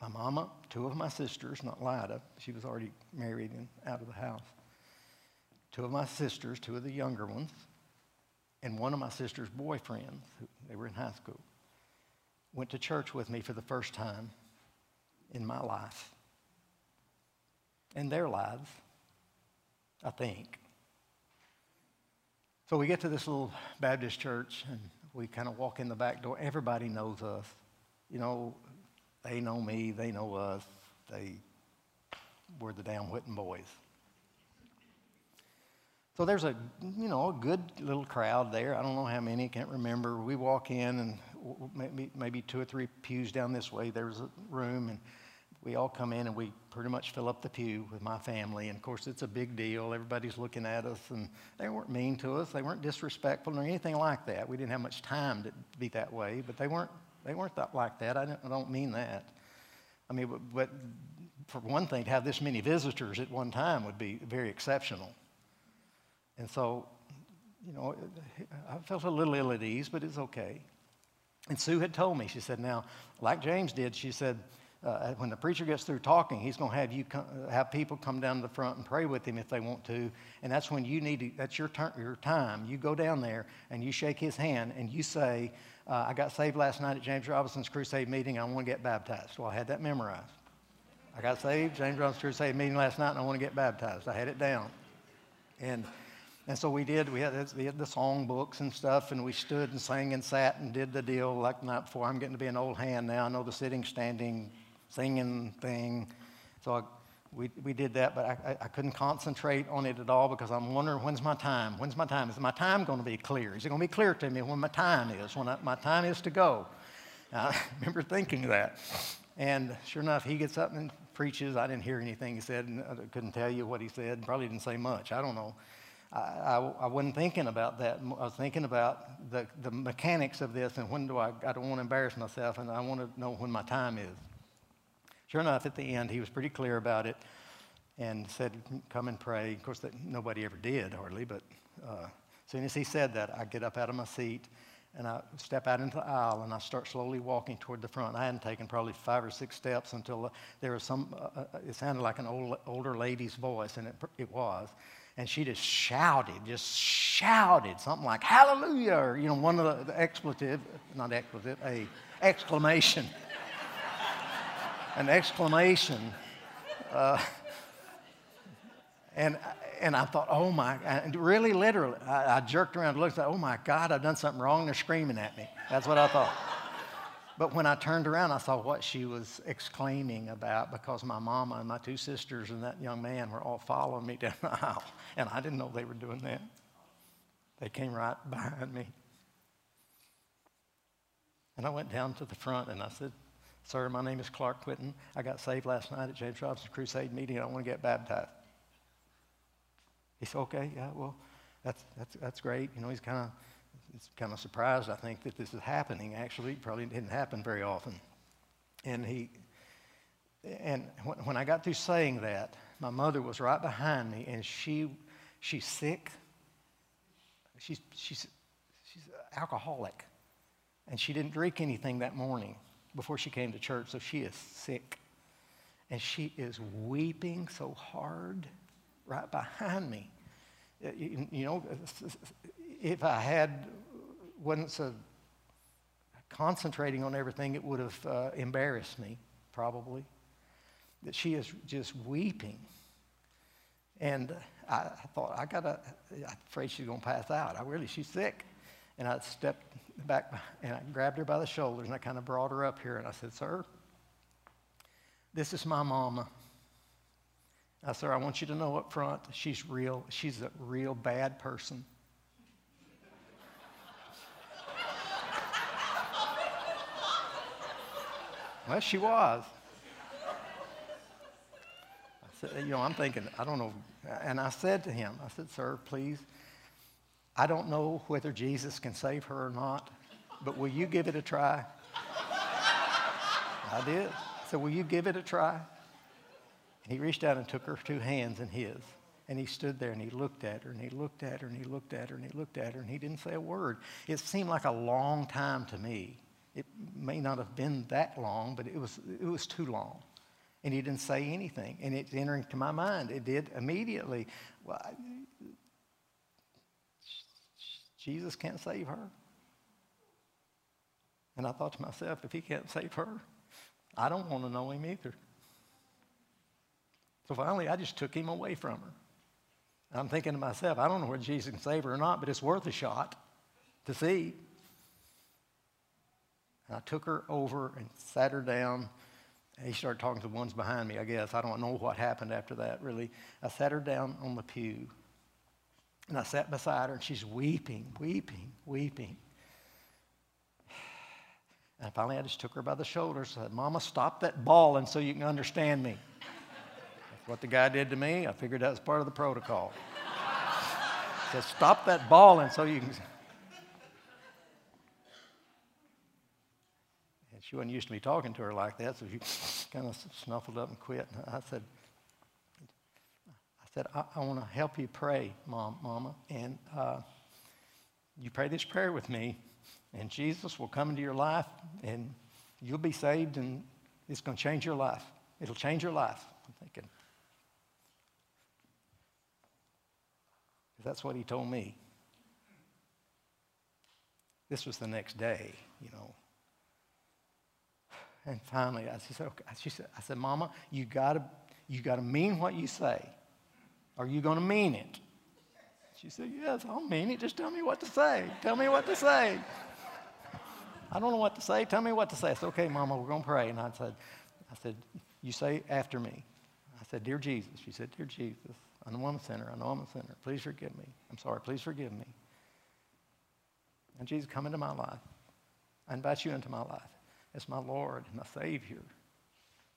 my mama, two of my sisters, not Lida, she was already married and out of the house, two of my sisters, two of the younger ones, and one of my sister's boyfriends, they were in high school went to church with me for the first time in my life. In their lives, I think. So we get to this little Baptist church and we kind of walk in the back door. Everybody knows us. You know, they know me, they know us. They were the damn Whitten boys. So there's a, you know, a good little crowd there. I don't know how many, can't remember. We walk in and maybe, two or three pews down this way, there's a room and we all come in and we pretty much fill up the pew with my family. And of course, it's a big deal. Everybody's looking at us, and they weren't mean to us. They weren't disrespectful or anything like that. We didn't have much time to be that way, but they weren't. They weren't that, like that. I don't, I don't mean that. I mean, but, but for one thing, to have this many visitors at one time would be very exceptional. And so, you know, I felt a little ill at ease, but it's okay. And Sue had told me, she said, now, like James did, she said, uh, when the preacher gets through talking, he's going to have you come, have people come down to the front and pray with him if they want to. And that's when you need to, that's your, turn, your time. You go down there and you shake his hand and you say, uh, I got saved last night at James Robison's crusade meeting. I want to get baptized. Well, I had that memorized. I got saved, James Robison's crusade meeting last night, and I want to get baptized. I had it down. And and so we did. We had, we had the song books and stuff, and we stood and sang and sat and did the deal like the night before. I'm getting to be an old hand now. I know the sitting, standing, singing thing. So I, we, we did that, but I, I couldn't concentrate on it at all because I'm wondering when's my time? When's my time? Is my time going to be clear? Is it going to be clear to me when my time is, when I, my time is to go? I [laughs] remember thinking that. And sure enough, he gets up and preaches. I didn't hear anything he said, and I couldn't tell you what he said. Probably didn't say much. I don't know. I, I, wasn't thinking about that. I was thinking about the, the mechanics of this and when do I, I don't want to embarrass myself and I want to know when my time is. Sure enough, at the end, he was pretty clear about it and said, Come and pray. Of course, that nobody ever did, hardly, but uh, as soon as he said that, I get up out of my seat and I step out into the aisle and I start slowly walking toward the front. I hadn't taken probably five or six steps until there was some, uh, uh, it sounded like an old, older lady's voice, and it, it was and she just shouted, just shouted something like hallelujah, or, you know, one of the, the expletive, not expletive, a exclamation. [laughs] An exclamation. Uh, and, and I thought, oh my, and really literally, I, I jerked around and looked at, oh my God, I've done something wrong. They're screaming at me. That's what I thought. [laughs] But when I turned around, I saw what she was exclaiming about because my mama and my two sisters and that young man were all following me [laughs] down the aisle. And I didn't know they were doing that. They came right behind me. And I went down to the front and I said, Sir, my name is Clark Whitten. I got saved last night at James Robison Crusade meeting. I want to get baptized. He said, Okay, yeah, well, that's, that's, that's great. You know, he's kind of it's kind of surprised, I think, that this is happening. Actually, it probably didn't happen very often. And he, and when I got through saying that, my mother was right behind me, and she, she's sick. She's, she's, she's alcoholic, and she didn't drink anything that morning before she came to church, so she is sick. And she is weeping so hard right behind me. You, you know, if I had wasn't so concentrating on everything, it would have uh, embarrassed me, probably. That she is just weeping. And I, I thought, I gotta, I'm afraid she's gonna pass out. I really, she's sick. And I stepped back and I grabbed her by the shoulders and I kind of brought her up here and I said, Sir, this is my mama. I said, I want you to know up front, she's real, she's a real bad person. Well, she was. I said, you know, I'm thinking, I don't know. And I said to him, I said, sir, please, I don't know whether Jesus can save her or not, but will you give it a try? I did. Said, will you give it a try? And he reached out and took her two hands in his. And he stood there and he looked at her and he looked at her and he looked at her and he looked at her and he didn't say a word. It seemed like a long time to me. It may not have been that long, but it was, it was too long. And he didn't say anything. And it's entering to my mind. It did immediately. Well, Jesus can't save her. And I thought to myself, if he can't save her, I don't want to know him either. So finally, I just took him away from her. I'm thinking to myself, I don't know whether Jesus can save her or not, but it's worth a shot to see. And I took her over and sat her down. He started talking to the ones behind me, I guess. I don't know what happened after that, really. I sat her down on the pew. And I sat beside her, and she's weeping, weeping, weeping. [sighs] And finally, I just took her by the shoulders and said, Mama, stop that bawling so you can understand me. What the guy did to me. I figured that was part of the protocol. [laughs] said, Stop that bawling so you can. And she wasn't used to me talking to her like that, so she [laughs] kind of snuffled up and quit. And I said, I said, I, I want to help you pray, Mom, Mama. And uh, you pray this prayer with me, and Jesus will come into your life, and you'll be saved, and it's going to change your life. It'll change your life. I'm thinking, that's what he told me. This was the next day, you know. And finally, I said, okay. she said, I said, Mama, you gotta, you gotta mean what you say. Are you gonna mean it? She said, Yes, I'll mean it. Just tell me what to say. Tell me what to say. I don't know what to say. Tell me what to say. I said, Okay, Mama, we're gonna pray. And I said, I said, You say after me. I said, Dear Jesus. She said, Dear Jesus, I know I'm a sinner. I know I'm a sinner. Please forgive me. I'm sorry. Please forgive me. And Jesus, come into my life. I invite you into my life as my Lord and my Savior.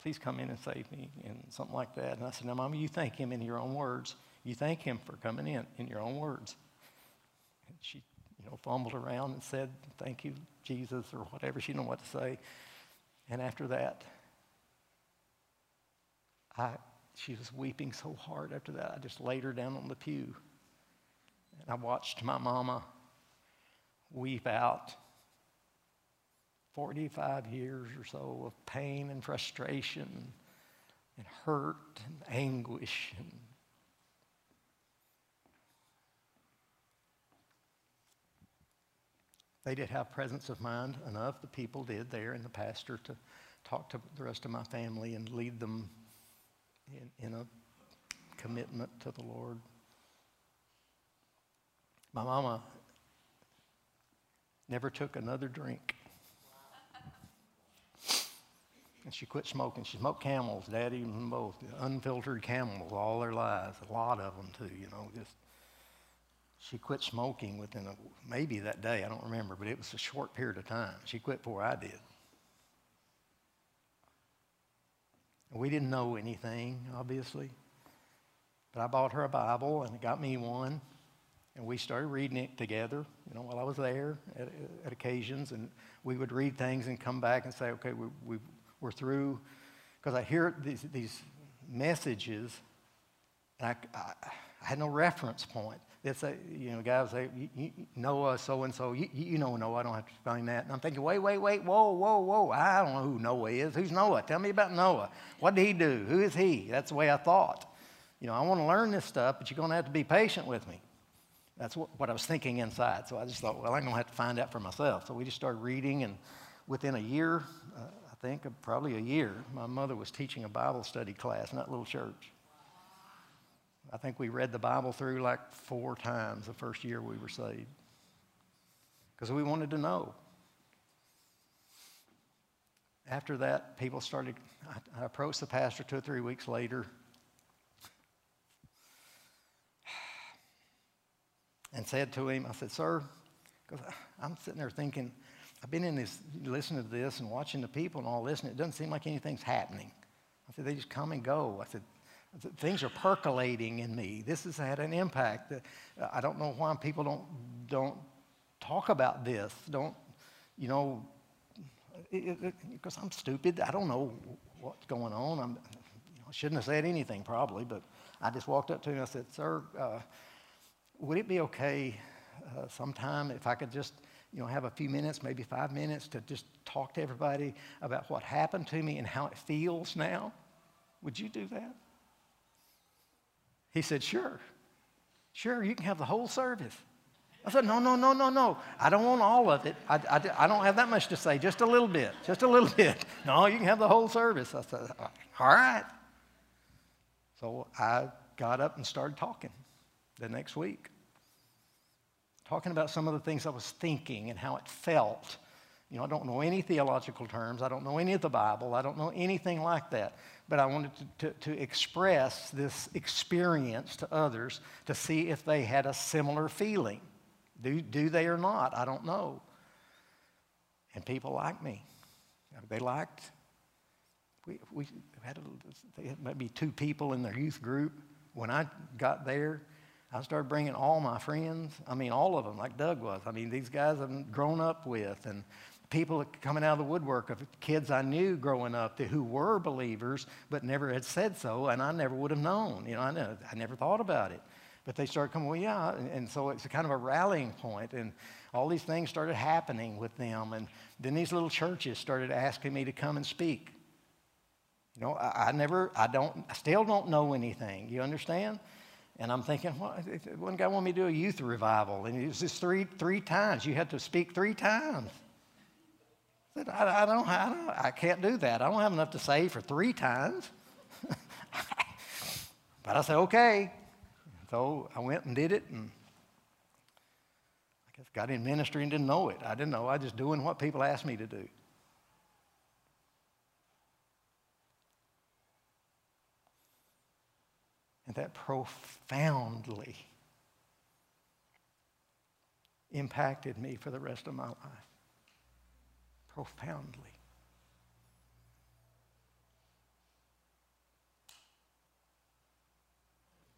Please come in and save me, and something like that. And I said, Now, Mama, you thank him in your own words. You thank him for coming in in your own words. And she, you know, fumbled around and said, Thank you, Jesus, or whatever. She didn't know what to say. And after that, I, she was weeping so hard after that. I just laid her down on the pew. And I watched my mama weep out 45 years or so of pain and frustration and hurt and anguish and they did have presence of mind enough the people did there and the pastor to talk to the rest of my family and lead them in, in a commitment to the lord my mama never took another drink and she quit smoking. She smoked camels, daddy and both, unfiltered camels all their lives, a lot of them too, you know, just. She quit smoking within a, maybe that day, I don't remember, but it was a short period of time. She quit before I did. We didn't know anything, obviously. But I bought her a Bible and it got me one. And we started reading it together, you know, while I was there at, at occasions. And we would read things and come back and say, okay, we, we, we're through. Because I hear these, these messages, and I, I, I, had no reference point. They say, you know, guys say, Noah, so and so, you know Noah, I don't have to explain that. And I'm thinking, wait, wait, wait, whoa, whoa, whoa. I don't know who Noah is. Who's Noah? Tell me about Noah. What did he do? Who is he? That's the way I thought. You know, I want to learn this stuff, but you're going to have to be patient with me. That's what, what I was thinking inside. So I just thought, well, I'm going to have to find out for myself. So we just started reading, and within a year, uh, think, probably a year, my mother was teaching a Bible study class in that little church. I think we read the Bible through like four times the first year we were saved because we wanted to know. After that, people started, I, I approached the pastor two or three weeks later and said to him, I said, Sir, because I'm sitting there thinking, I've been in this, listening to this and watching the people and all this, and it doesn't seem like anything's happening. I said, they just come and go. I said, things are percolating in me. This has had an impact. I don't know why people don't, don't talk about this. Don't, you know, because I'm stupid. I don't know what's going on. I'm, you know, I shouldn't have said anything probably, but I just walked up to him and I said, sir, uh, would it be okay uh, sometime if I could just – you know, have a few minutes, maybe five minutes to just talk to everybody about what happened to me and how it feels now? Would you do that? He said, Sure. Sure, you can have the whole service. I said, No, no, no, no, no. I don't want all of it. I, I, I don't have that much to say, just a little bit, just a little [laughs] bit. No, you can have the whole service. I said, uh, All right. So I got up and started talking the next week talking about some of the things I was thinking and how it felt. You know, I don't know any theological terms. I don't know any of the Bible. I don't know anything like that. But I wanted to, to, to, express this experience to others to see if they had a similar feeling. Do, do they or not? I don't know. And people liked me. They liked. We, we had, a, had maybe two people in their youth group. When I got there, I started bringing all my friends. I mean, all of them, like Doug was. I mean, these guys I've grown up with, and people coming out of the woodwork of kids I knew growing up who were believers but never had said so, and I never would have known. You know, I, know, I never thought about it. But they started coming, well, yeah. And, and so it's kind of a rallying point, and all these things started happening with them. And then these little churches started asking me to come and speak. You know, I, I never, I don't, I still don't know anything. You understand? And I'm thinking, well, one guy wanted me to do a youth revival, and it was just three, three times. You had to speak three times. I I, don't, I, don't, I can't do that. I don't have enough to say for three times. [laughs] but I said, okay. So I went and did it, and I guess got in ministry and didn't know it. I didn't know. I was just doing what people asked me to do. And that profoundly impacted me for the rest of my life. Profoundly.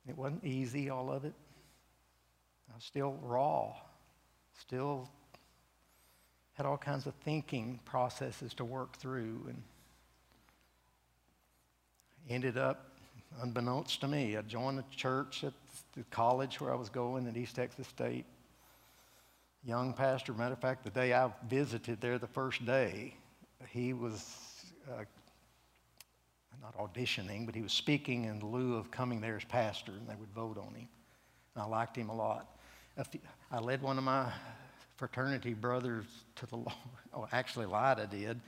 It wasn't easy, all of it. I was still raw, still had all kinds of thinking processes to work through, and ended up unbeknownst to me, I joined a church at the college where I was going at East Texas State. Young pastor, matter of fact, the day I visited there the first day, he was uh, not auditioning, but he was speaking in lieu of coming there as pastor, and they would vote on him. And I liked him a lot. I led one of my fraternity brothers to the Lord. [laughs] Oh, actually, Lida did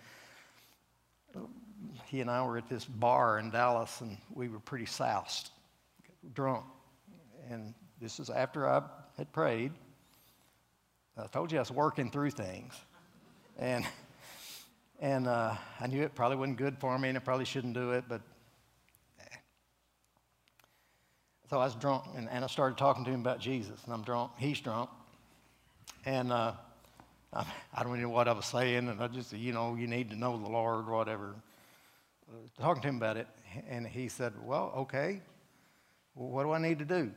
he and I were at this bar in Dallas, and we were pretty soused, drunk. And this is after I had prayed. I told you I was working through things. And, and uh, I knew it probably wasn't good for me, and I probably shouldn't do it, but. Eh. So I was drunk, and, and I started talking to him about Jesus, and I'm drunk. He's drunk. And uh, I, I don't know what I was saying, and I just, you know, you need to know the Lord, whatever talking to him about it, and he said, Well, okay. Well, what do I need to do?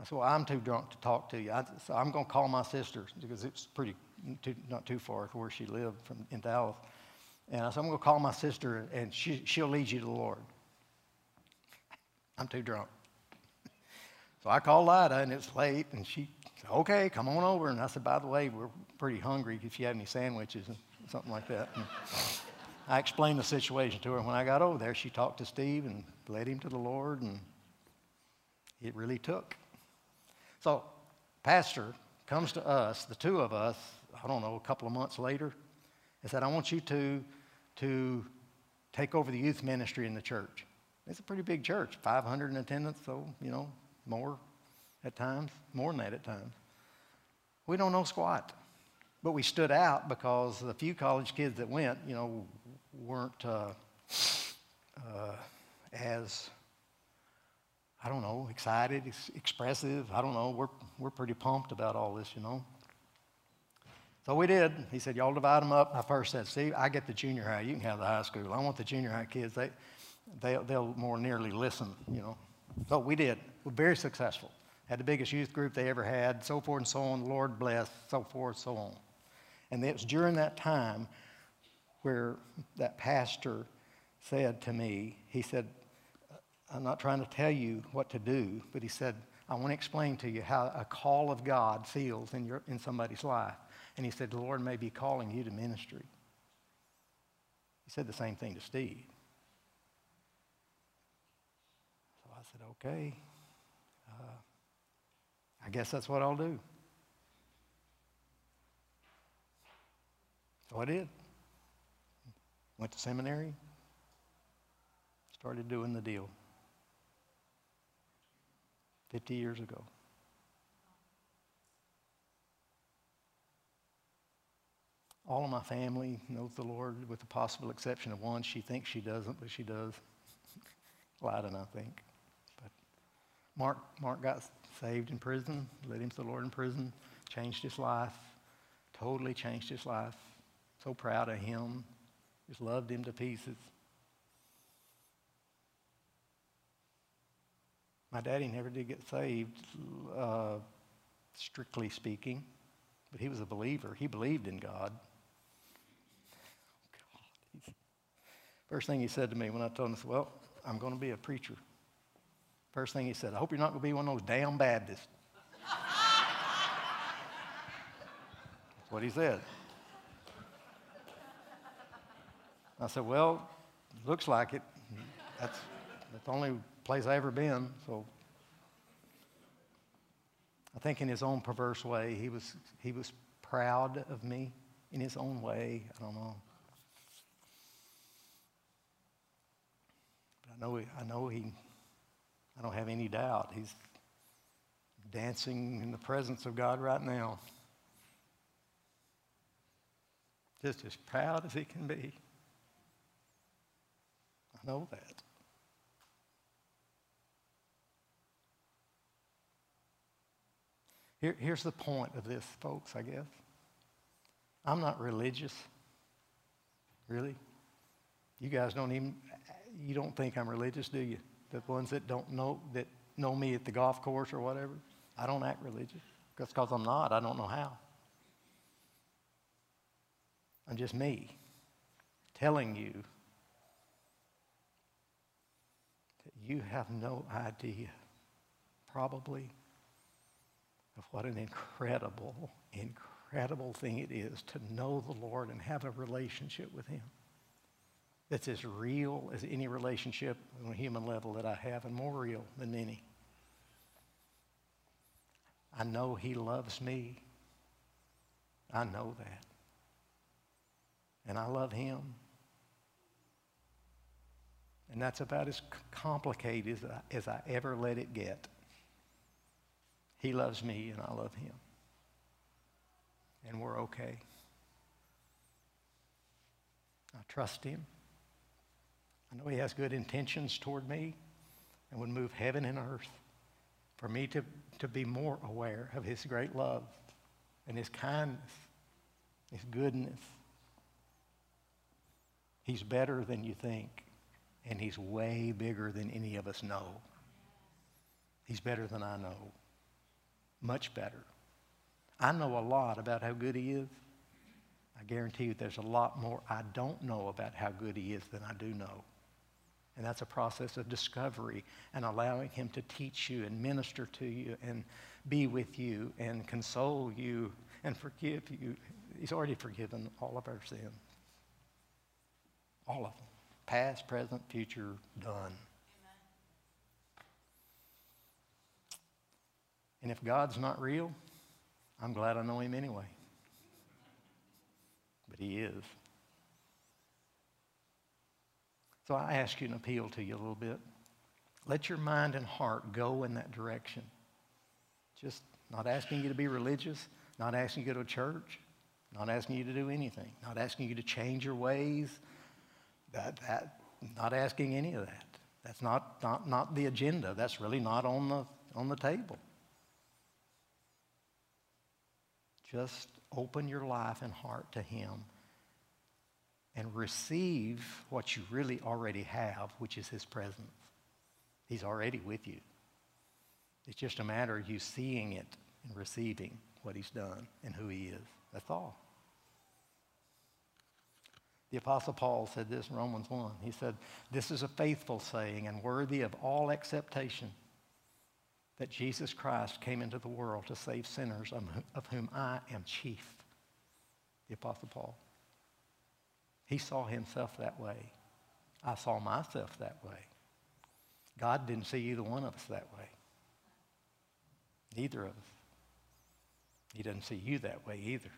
I said, Well, I'm too drunk to talk to you. I, so I'm going to call my sister because it's pretty, too, not too far from where she lived from, in Dallas. And I said, I'm going to call my sister, and she, she'll lead you to the Lord. I'm too drunk. So I called Lida, and it's late, and she said, Okay, come on over. And I said, By the way, we're pretty hungry if you have any sandwiches and something like that. And, I explained the situation to her. When I got over there, she talked to Steve and led him to the Lord, and it really took. So, Pastor comes to us, the two of us, I don't know, a couple of months later, and said, I want you to, to take over the youth ministry in the church. It's a pretty big church, 500 in attendance, so, you know, more at times, more than that at times. We don't know squat. But we stood out because the few college kids that went, you know, weren't uh, uh, as, I don't know, excited, ex- expressive. I don't know. We're, we're pretty pumped about all this, you know. So we did. He said, Y'all divide them up. I first said, See, I get the junior high. You can have the high school. I want the junior high kids. They, they, they'll more nearly listen, you know. So we did. We're very successful. Had the biggest youth group they ever had, so forth and so on. Lord bless, so forth, so on. And it was during that time where that pastor said to me, he said, I'm not trying to tell you what to do, but he said, I want to explain to you how a call of God feels in, your, in somebody's life. And he said, the Lord may be calling you to ministry. He said the same thing to Steve. So I said, okay, uh, I guess that's what I'll do. So I did. Went to seminary, started doing the deal 50 years ago. All of my family knows the Lord, with the possible exception of one. She thinks she doesn't, but she does. [laughs] Lyden, I think. But Mark, Mark got saved in prison, led him to the Lord in prison, changed his life, totally changed his life. So proud of him. Just loved him to pieces. My daddy never did get saved, uh, strictly speaking, but he was a believer. He believed in God. God. First thing he said to me when I told him, Well, I'm going to be a preacher. First thing he said, I hope you're not going to be one of those damn Baptists. That's what he said. I said, Well, looks like it. That's, that's only place I ever been. So I think in his own perverse way, he was, he was proud of me in his own way. I don't know. But I know, I know he, I don't have any doubt. He's dancing in the presence of God right now. Just as proud as he can be. I know that. Here, here's the point of this, folks, I guess. I'm not religious. Really? You guys don't even, you don't think I'm religious, do you? The ones that don't know, that know me at the golf course or whatever, I don't act religious. That's because I'm not. I don't know how. I'm just me telling you that you have no idea, probably, of what an incredible, incredible thing it is to know the Lord and have a relationship with Him. That's as real as any relationship on a human level that I have, and more real than any. I know He loves me. I know that. And I love Him. And that's about as complicated as I, as I ever let it get. He loves me and I love him. And we're okay. I trust him. I know he has good intentions toward me and would move heaven and earth for me to, to be more aware of his great love and his kindness, his goodness. He's better than you think, and he's way bigger than any of us know. He's better than I know much better. I know a lot about how good he is. I guarantee you there's a lot more I don't know about how good he is than I do know. And that's a process of discovery and allowing him to teach you and minister to you and be with you and console you and forgive you. He's already forgiven all of our sins. All of them. Past, present, future, done. And if God's not real, I'm glad I know him anyway. But he is. So I ask you an appeal to you a little bit. Let your mind and heart go in that direction. Just not asking you to be religious, not asking you to go to church, not asking you to do anything, not asking you to change your ways, that, that, not asking any of that. That's not, not, not the agenda. That's really not on the, on the table. Just open your life and heart to Him and receive what you really already have, which is His presence. He's already with you. It's just a matter of you seeing it and receiving what He's done and who He is. That's all. The Apostle Paul said this in Romans 1. He said, This is a faithful saying and worthy of all acceptation that Jesus Christ came into the world to save sinners, of whom I am chief. The Apostle Paul. He saw himself that way. I saw myself that way. God didn't see either one of us that way. Neither of us. He doesn't see you that way either.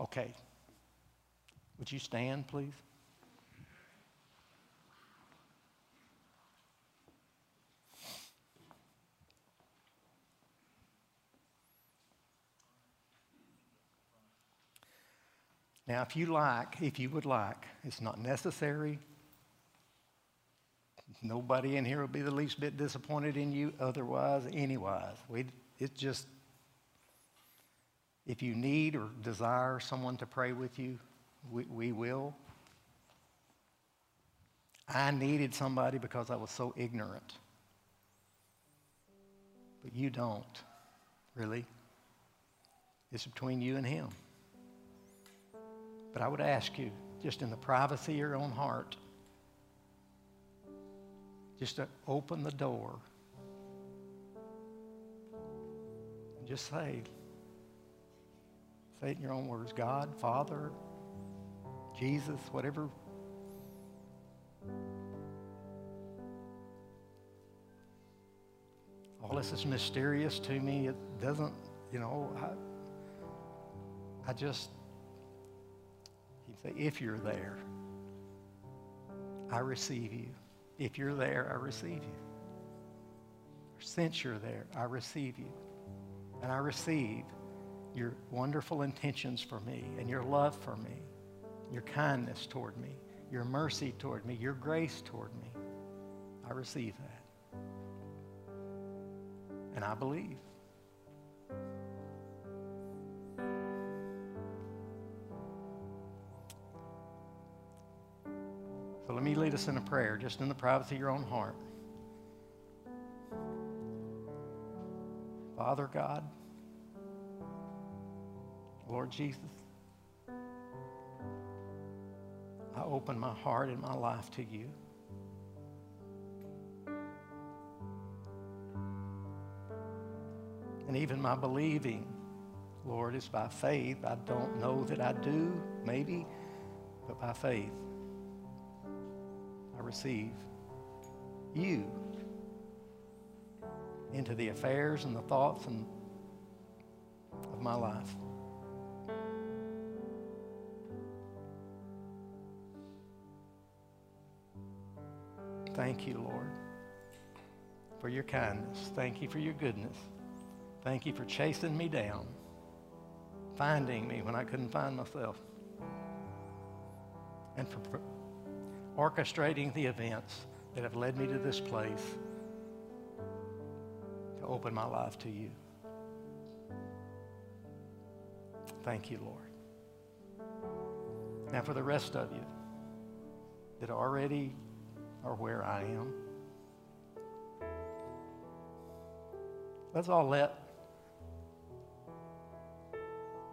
Okay. Would you stand, please? Now, if you like, if you would like, it's not necessary. Nobody in here will be the least bit disappointed in you otherwise, anywise. We, it's just, if you need or desire someone to pray with you, we, we will. I needed somebody because I was so ignorant. But you don't, really. It's between you and him. But I would ask you just in the privacy of your own heart, just to open the door and just say, say it in your own words God, Father, Jesus, whatever. All this is mysterious to me. It doesn't, you know, I, I just, say, if you're there, I receive you. If you're there, I receive you. Since you're there, I receive you. And I receive your wonderful intentions for me and your love for me, your kindness toward me, your mercy toward me, your grace toward me. I receive that. And I believe. So let me lead us in a prayer, just in the privacy of your own heart. Father God, Lord Jesus, I open my heart and my life to you. And even my believing, Lord, is by faith. I don't know that I do, maybe, but by faith, receive you into the affairs and the thoughts and of my life. Thank you, Lord, for your kindness. Thank you for your goodness. Thank you for chasing me down, finding me when I couldn't find myself, and for orchestrating the events that have led me to this place to open my life to you. Thank you, Lord. Now, for the rest of you that already are where I am, let's all let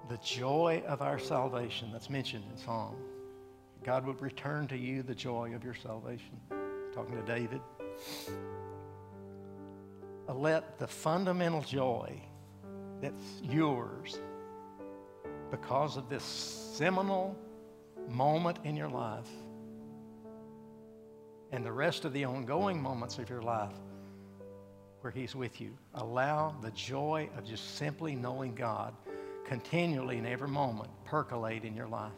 the joy of our salvation that's mentioned in Psalm, God would return to you the joy of your salvation. Talking to David. Uh, let the fundamental joy that's yours because of this seminal moment in your life and the rest of the ongoing moments of your life where He's with you. Allow the joy of just simply knowing God continually in every moment percolate in your life.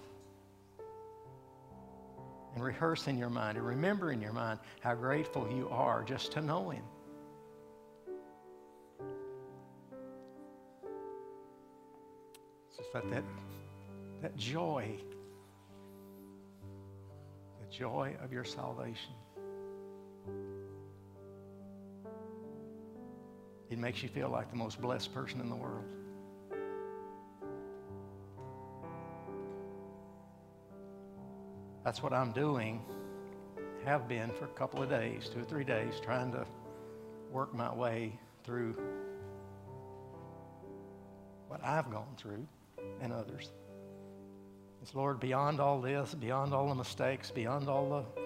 And rehearse in your mind and remember in your mind how grateful you are just to know Him. Just let that, that joy, the joy of your salvation, it makes you feel like the most blessed person in the world. That's what I'm doing, have been for a couple of days, two or three days, trying to work my way through what I've gone through and others. It's Lord, beyond all this, beyond all the mistakes, beyond all the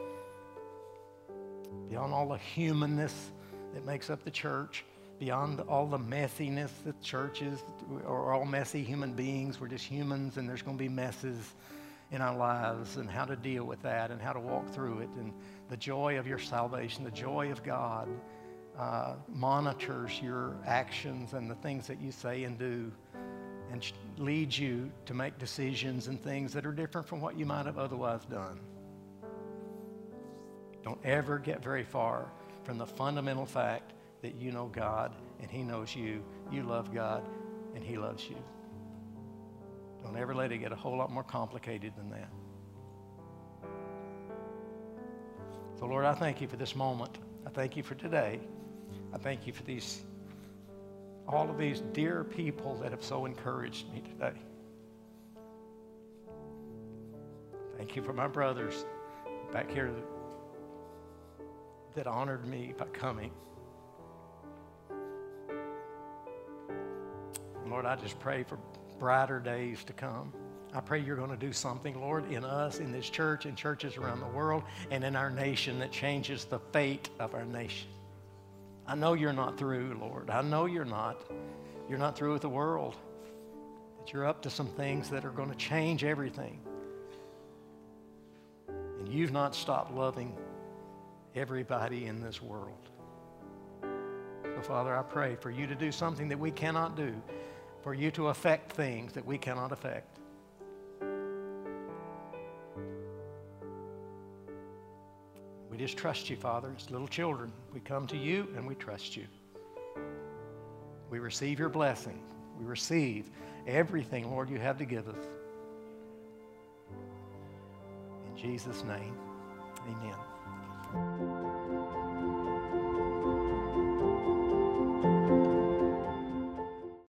beyond all the humanness that makes up the church, beyond all the messiness that churches are all messy human beings. We're just humans and there's going to be messes in our lives and how to deal with that and how to walk through it. And the joy of your salvation, the joy of God uh, monitors your actions and the things that you say and do and leads you to make decisions and things that are different from what you might have otherwise done. Don't ever get very far from the fundamental fact that you know God and He knows you, you love God, and He loves you. Don't ever let it get a whole lot more complicated than that. So, Lord, I thank you for this moment. I thank you for today. I thank you for these all of these dear people that have so encouraged me today. Thank you for my brothers back here that, that honored me by coming. Lord, I just pray for brighter days to come. I pray you're going to do something, Lord, in us, in this church, in churches around the world, and in our nation that changes the fate of our nation. I know you're not through, Lord. I know you're not. You're not through with the world. That you're up to some things that are going to change everything. And you've not stopped loving everybody in this world. So, Father, I pray for you to do something that we cannot do, for you to affect things that we cannot affect. We just trust you, Father. As little children, we come to you and we trust you. We receive your blessing. We receive everything, Lord, you have to give us. In Jesus' name, amen.